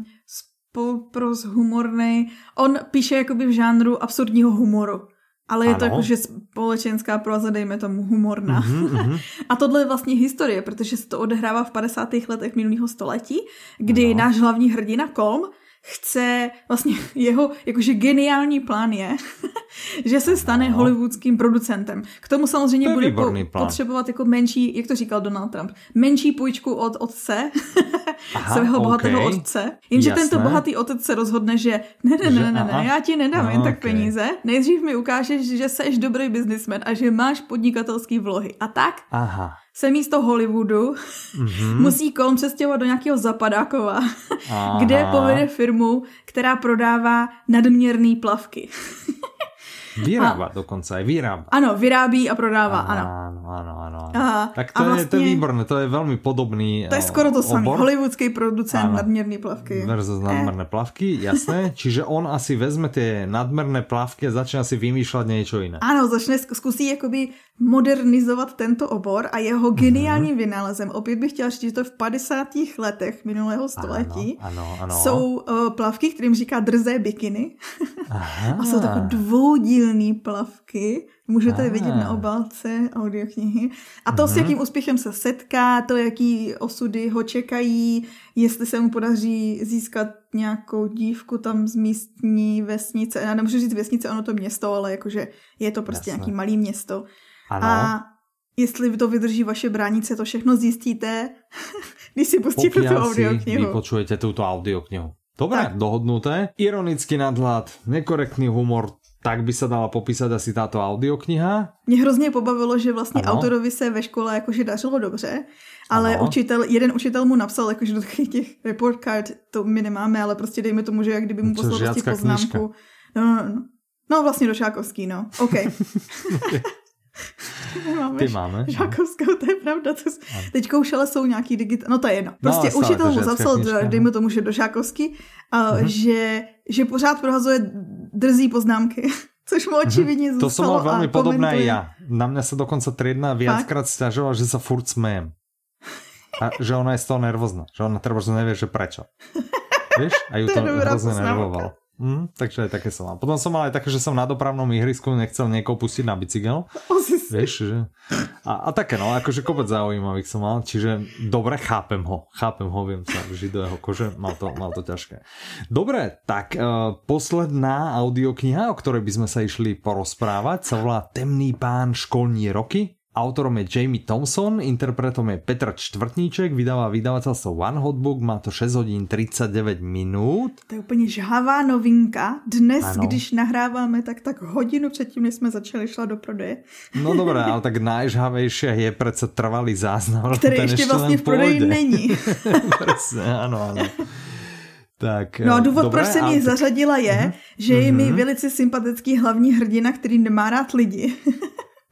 pros humorný. On píše jakoby v žánru absurdního humoru. Ale je ano. to jakože společenská proza, dejme tomu humorná. Mm-hmm, mm-hmm. *laughs* A tohle je vlastně historie, protože se to odehrává v 50. letech minulého století, kdy ano. náš hlavní hrdina Kolm chce, vlastně jeho jakože geniální plán je, že se stane no. hollywoodským producentem. K tomu samozřejmě to bude po, potřebovat jako menší, jak to říkal Donald Trump, menší půjčku od otce, *laughs* Aha, svého bohatého okay. otce. Jenže Jasné. tento bohatý otec se rozhodne, že ne, ne, ne, ne, ne, ne já ti nedám no, jen tak okay. peníze, nejdřív mi ukážeš, že jsi dobrý biznismen a že máš podnikatelský vlohy. A tak Aha se místo Hollywoodu mm-hmm. *laughs* musí Kolm přestěhovat do nějakého Zapadákova, *laughs* kde povede firmu, která prodává nadměrný plavky.
Vyrábá a, dokonce, vyrábá.
Ano, vyrábí a prodává, ano.
Ano, ano, ano. A, tak to, a vlastně, je, to je vlastně- výborné, to je velmi podobný
To je skoro to samé, hollywoodský producent ano. nadměrný plavky.
Versus eh. nadmerné plavky, jasné. *laughs* Čiže on asi vezme ty nadmerné plavky a začne si vymýšlet něco jiné.
Ano, začne, zkusí jakoby modernizovat tento obor a jeho mhm. geniálním mm-hmm. vynálezem, opět bych chtěla říct, že to v 50. letech minulého století, ano, ano, ano. jsou uh, plavky, kterým říká drzé bikiny. a jsou takové dvoudílné plavky. Můžete je vidět na obálce audioknihy. A to, mm-hmm. s mhm. jakým úspěchem se setká, to, jaký osudy ho čekají, jestli se mu podaří získat nějakou dívku tam z místní vesnice. Já nemůžu říct vesnice, ono to město, ale jakože je to prostě Jasné. nějaký malý město. Ano. A jestli to vydrží vaše bránice, to všechno zjistíte, *laughs* když si pustíte tu audioknihu.
vypočujete tuto audioknihu. Dobre, tak. dohodnuté. Ironický nadhľad, nekorektný humor, tak by se dala popísat asi táto audiokniha.
Mě hrozně pobavilo, že vlastně ano. autorovi se ve škole jakože dařilo dobře, ale ano. učitel, jeden učitel mu napsal, jakože do těch report card, to my nemáme, ale prostě dejme tomu, že jak kdyby mu poslal prostě poznámku. No, no, no. No vlastně do Šákovský, no. OK. *laughs* *laughs*
Nemáme Ty máme.
Žákovskou, to je pravda. To teď už ale jsou nějaký digit... No to je jedno. No, prostě no, učitel mu zapsal, knižka, dejme tomu, že do Žákovský, uh, uh-huh. že, že pořád prohazuje drzí poznámky. *laughs* Což mu mhm. očividně uh-huh.
To som mal veľmi podobné aj ja. Na mňa sa dokonca triedna viackrát stiažovala, že sa furt smejem. A *laughs* že ona je z toho nervózna. Že ona treba, že nevie, že prečo. Vieš? A ju to, to hrozne nervovalo. Mm, takže aj také som mal. Potom som mal aj také, že som na dopravnom ihrisku nechcel niekoho pustiť na bicykel. Vieš, že... A, a také no, akože kopec zaujímavých som mal, čiže dobre, chápem ho. Chápem ho, viem sa vžiť do jeho kože, mal to, mal to ťažké. Dobre, tak uh, posledná audiokniha, o ktorej by sme sa išli porozprávať, sa volá Temný pán školní roky Autorom je Jamie Thompson, interpretom je Petr Čtvrtníček, vydává vydavatelstvo One Hot Book, má to 6 hodin 39 minut.
To je úplně žhavá novinka. Dnes, ano. když nahráváme, tak tak hodinu předtím, než jsme začali, šla do prodeje.
No dobré, ale tak *laughs* najžhavejší je přece trvalý záznam.
Který ještě, ještě vlastně v prodeji není. *laughs* *laughs*
Presne, ano, ano. Tak,
no a důvod, dobré, proč jsem ji tak... zařadila je, uh-huh. že je mi mhm. velice sympatický hlavní hrdina, který nemá rád lidi.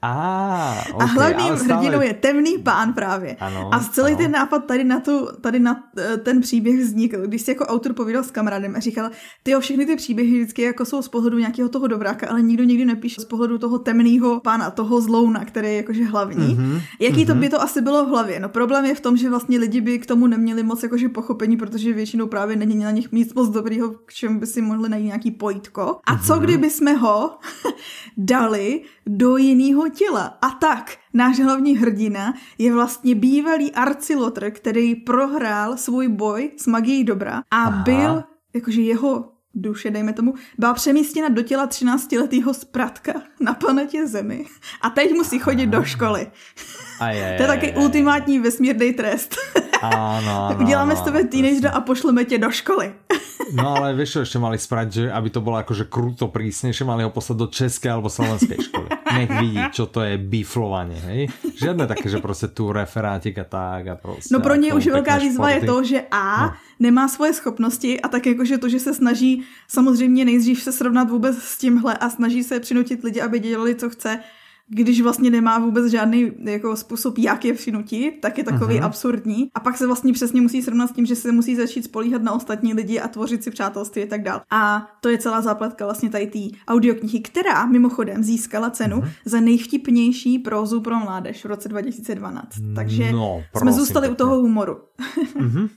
Ah, okay,
a hlavním stále... hrdinou je temný pán právě. Ano, a celý ano. ten nápad tady na, tu, tady na eh, ten příběh vznikl, když si jako autor povídal s kamarádem a říkal, ty všechny ty příběhy vždycky jako jsou z pohledu nějakého toho dobráka, ale nikdo nikdy nepíše z pohledu toho temného pána, toho zlouna, který je jakože hlavní. Mm-hmm, Jaký mm-hmm. to mhm. by to asi bylo v hlavě? No problém je v tom, že vlastně lidi by k tomu neměli moc jakože pochopení, protože většinou právě není na nich nic moc dobrýho, k čemu by si mohli najít nějaký pojitko. A co mm-hmm. kdyby jsme ho *laughs* dali do jiného těla. A tak, náš hlavní hrdina je vlastně bývalý arcilotr, který prohrál svůj boj s magií dobra a Aha. byl, jakože jeho duše, dejme tomu, byla přemístěna do těla 13-letého spratka na planetě Zemi. A teď musí chodit do školy. Aj, to je taky ultimátní vesmírný trest. Ano, *laughs* ano, Uděláme ano, z tebe teenagera a pošleme tě do školy. *laughs*
No ale vieš, čo ešte mali spraviť, že aby to bolo akože kruto prísnejšie, mali ho poslať do české alebo slovenskej školy. Nech vidí, čo to je biflovanie, hej? Žiadne také, že prostě tu referátik a tak a prostě.
No pro ně už velká výzva je to, že A no. nemá svoje schopnosti a tak jakože to, že se snaží samozřejmě nejdřív se srovnat vůbec s tímhle a snaží se přinutit lidi, aby dělali, co chce, když vlastně nemá vůbec žádný jako způsob, jak je přinutit, tak je takový uh-huh. absurdní. A pak se vlastně přesně musí srovnat s tím, že se musí začít spolíhat na ostatní lidi a tvořit si přátelství a tak dál. A to je celá zápletka vlastně tady té audioknihy, která mimochodem získala cenu uh-huh. za nejvtipnější prózu pro mládež v roce 2012. Takže no, jsme zůstali pěkně. u toho humoru. uh-huh.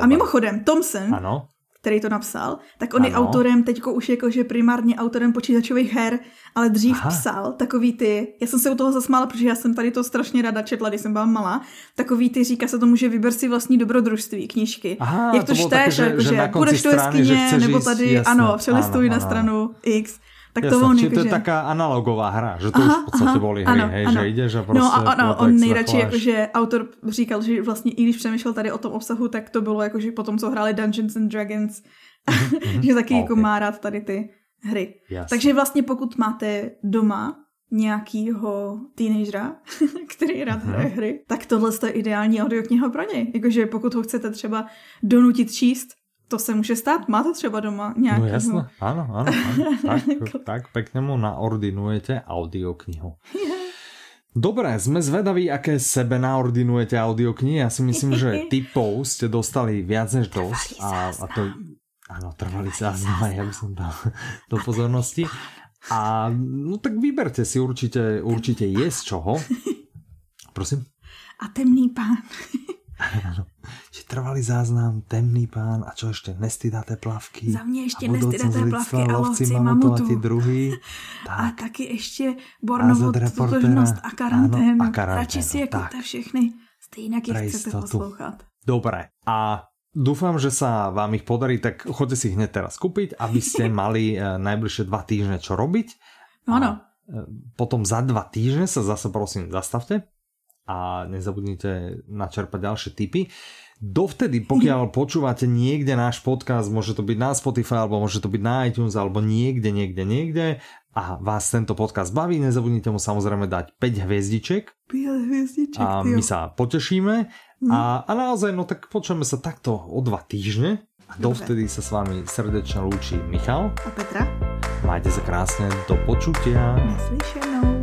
a mimochodem, Thompson ano který to napsal, tak on ano. je autorem, teďko už jakože primárně autorem počítačových her, ale dřív Aha. psal takový ty, já jsem se u toho zasmála, protože já jsem tady to strašně rada četla, když jsem byla malá, takový ty, říká se tomu, že vyber si vlastní dobrodružství, knížky.
Aha,
Jak to,
to
čteš, jakože budeš to jeskyně, nebo tady, jasné, ano, přelistuj na stranu X. Tak to on
že to je taká analogová hra, že to aha, už v podstatě boli hry, ano, hej, ano. že jdeš a prostě...
No a ano, on nejradši, jakože autor říkal, že vlastně i když přemýšlel tady o tom obsahu, tak to bylo jakože potom, co hráli Dungeons and Dragons, mm-hmm. *laughs* že taky okay. jako má rád tady ty hry. Jasne. Takže vlastně pokud máte doma nějakýho teenagera, *laughs* který rád hraje hry, tak tohle je ideální audiokniha pro něj. Jakože pokud ho chcete třeba donutit číst, to se může stát. Máte třeba doma nějaký.
No jasné, ano, ano. ano. Tak, *laughs* tak pekne mu naordinujete audioknihu. Dobre, sme zvedaví, aké sebe naordinujete audioknihy. Ja si myslím, že *laughs* typov ste dostali viac než dosť. A, a to, áno, trvalý záznam, ja by som dal *laughs* do pozornosti. A no tak vyberte si určite, určite je z čoho. Prosím?
A temný pán.
Ano. Že trvalý záznam, temný pán a čo ešte, nestydaté plavky.
Za mě ještě nestydaté plavky a lovci mamutu.
A ty druhý.
Tak. A taky ještě Bornovod, totožnost a karanténu. Ano, a karanténu. Radši si je kupte všechny, stejně jak chcete poslouchat.
Dobre. A Dúfam, že sa vám ich podarí, tak choďte si ich hneď teraz kúpiť, aby ste *laughs* mali eh, najbližšie dva týždne čo robiť.
Áno.
Eh, potom za dva týždne sa zase prosím zastavte a nezabudnite načerpať ďalšie tipy. Dovtedy, pokiaľ *laughs* počúvate niekde náš podcast, môže to byť na Spotify, alebo môže to byť na iTunes, alebo niekde, niekde, niekde a vás tento podcast baví, nezabudnite mu samozrejme dať 5 hviezdiček.
5 hviezdiček,
A my sa potešíme. Mm. A, a naozaj, no tak počujeme sa takto o dva týždne. A dovtedy sa s vami srdečne lúči Michal.
A Petra.
Majte sa krásne, do počutia.
Naslyšenou.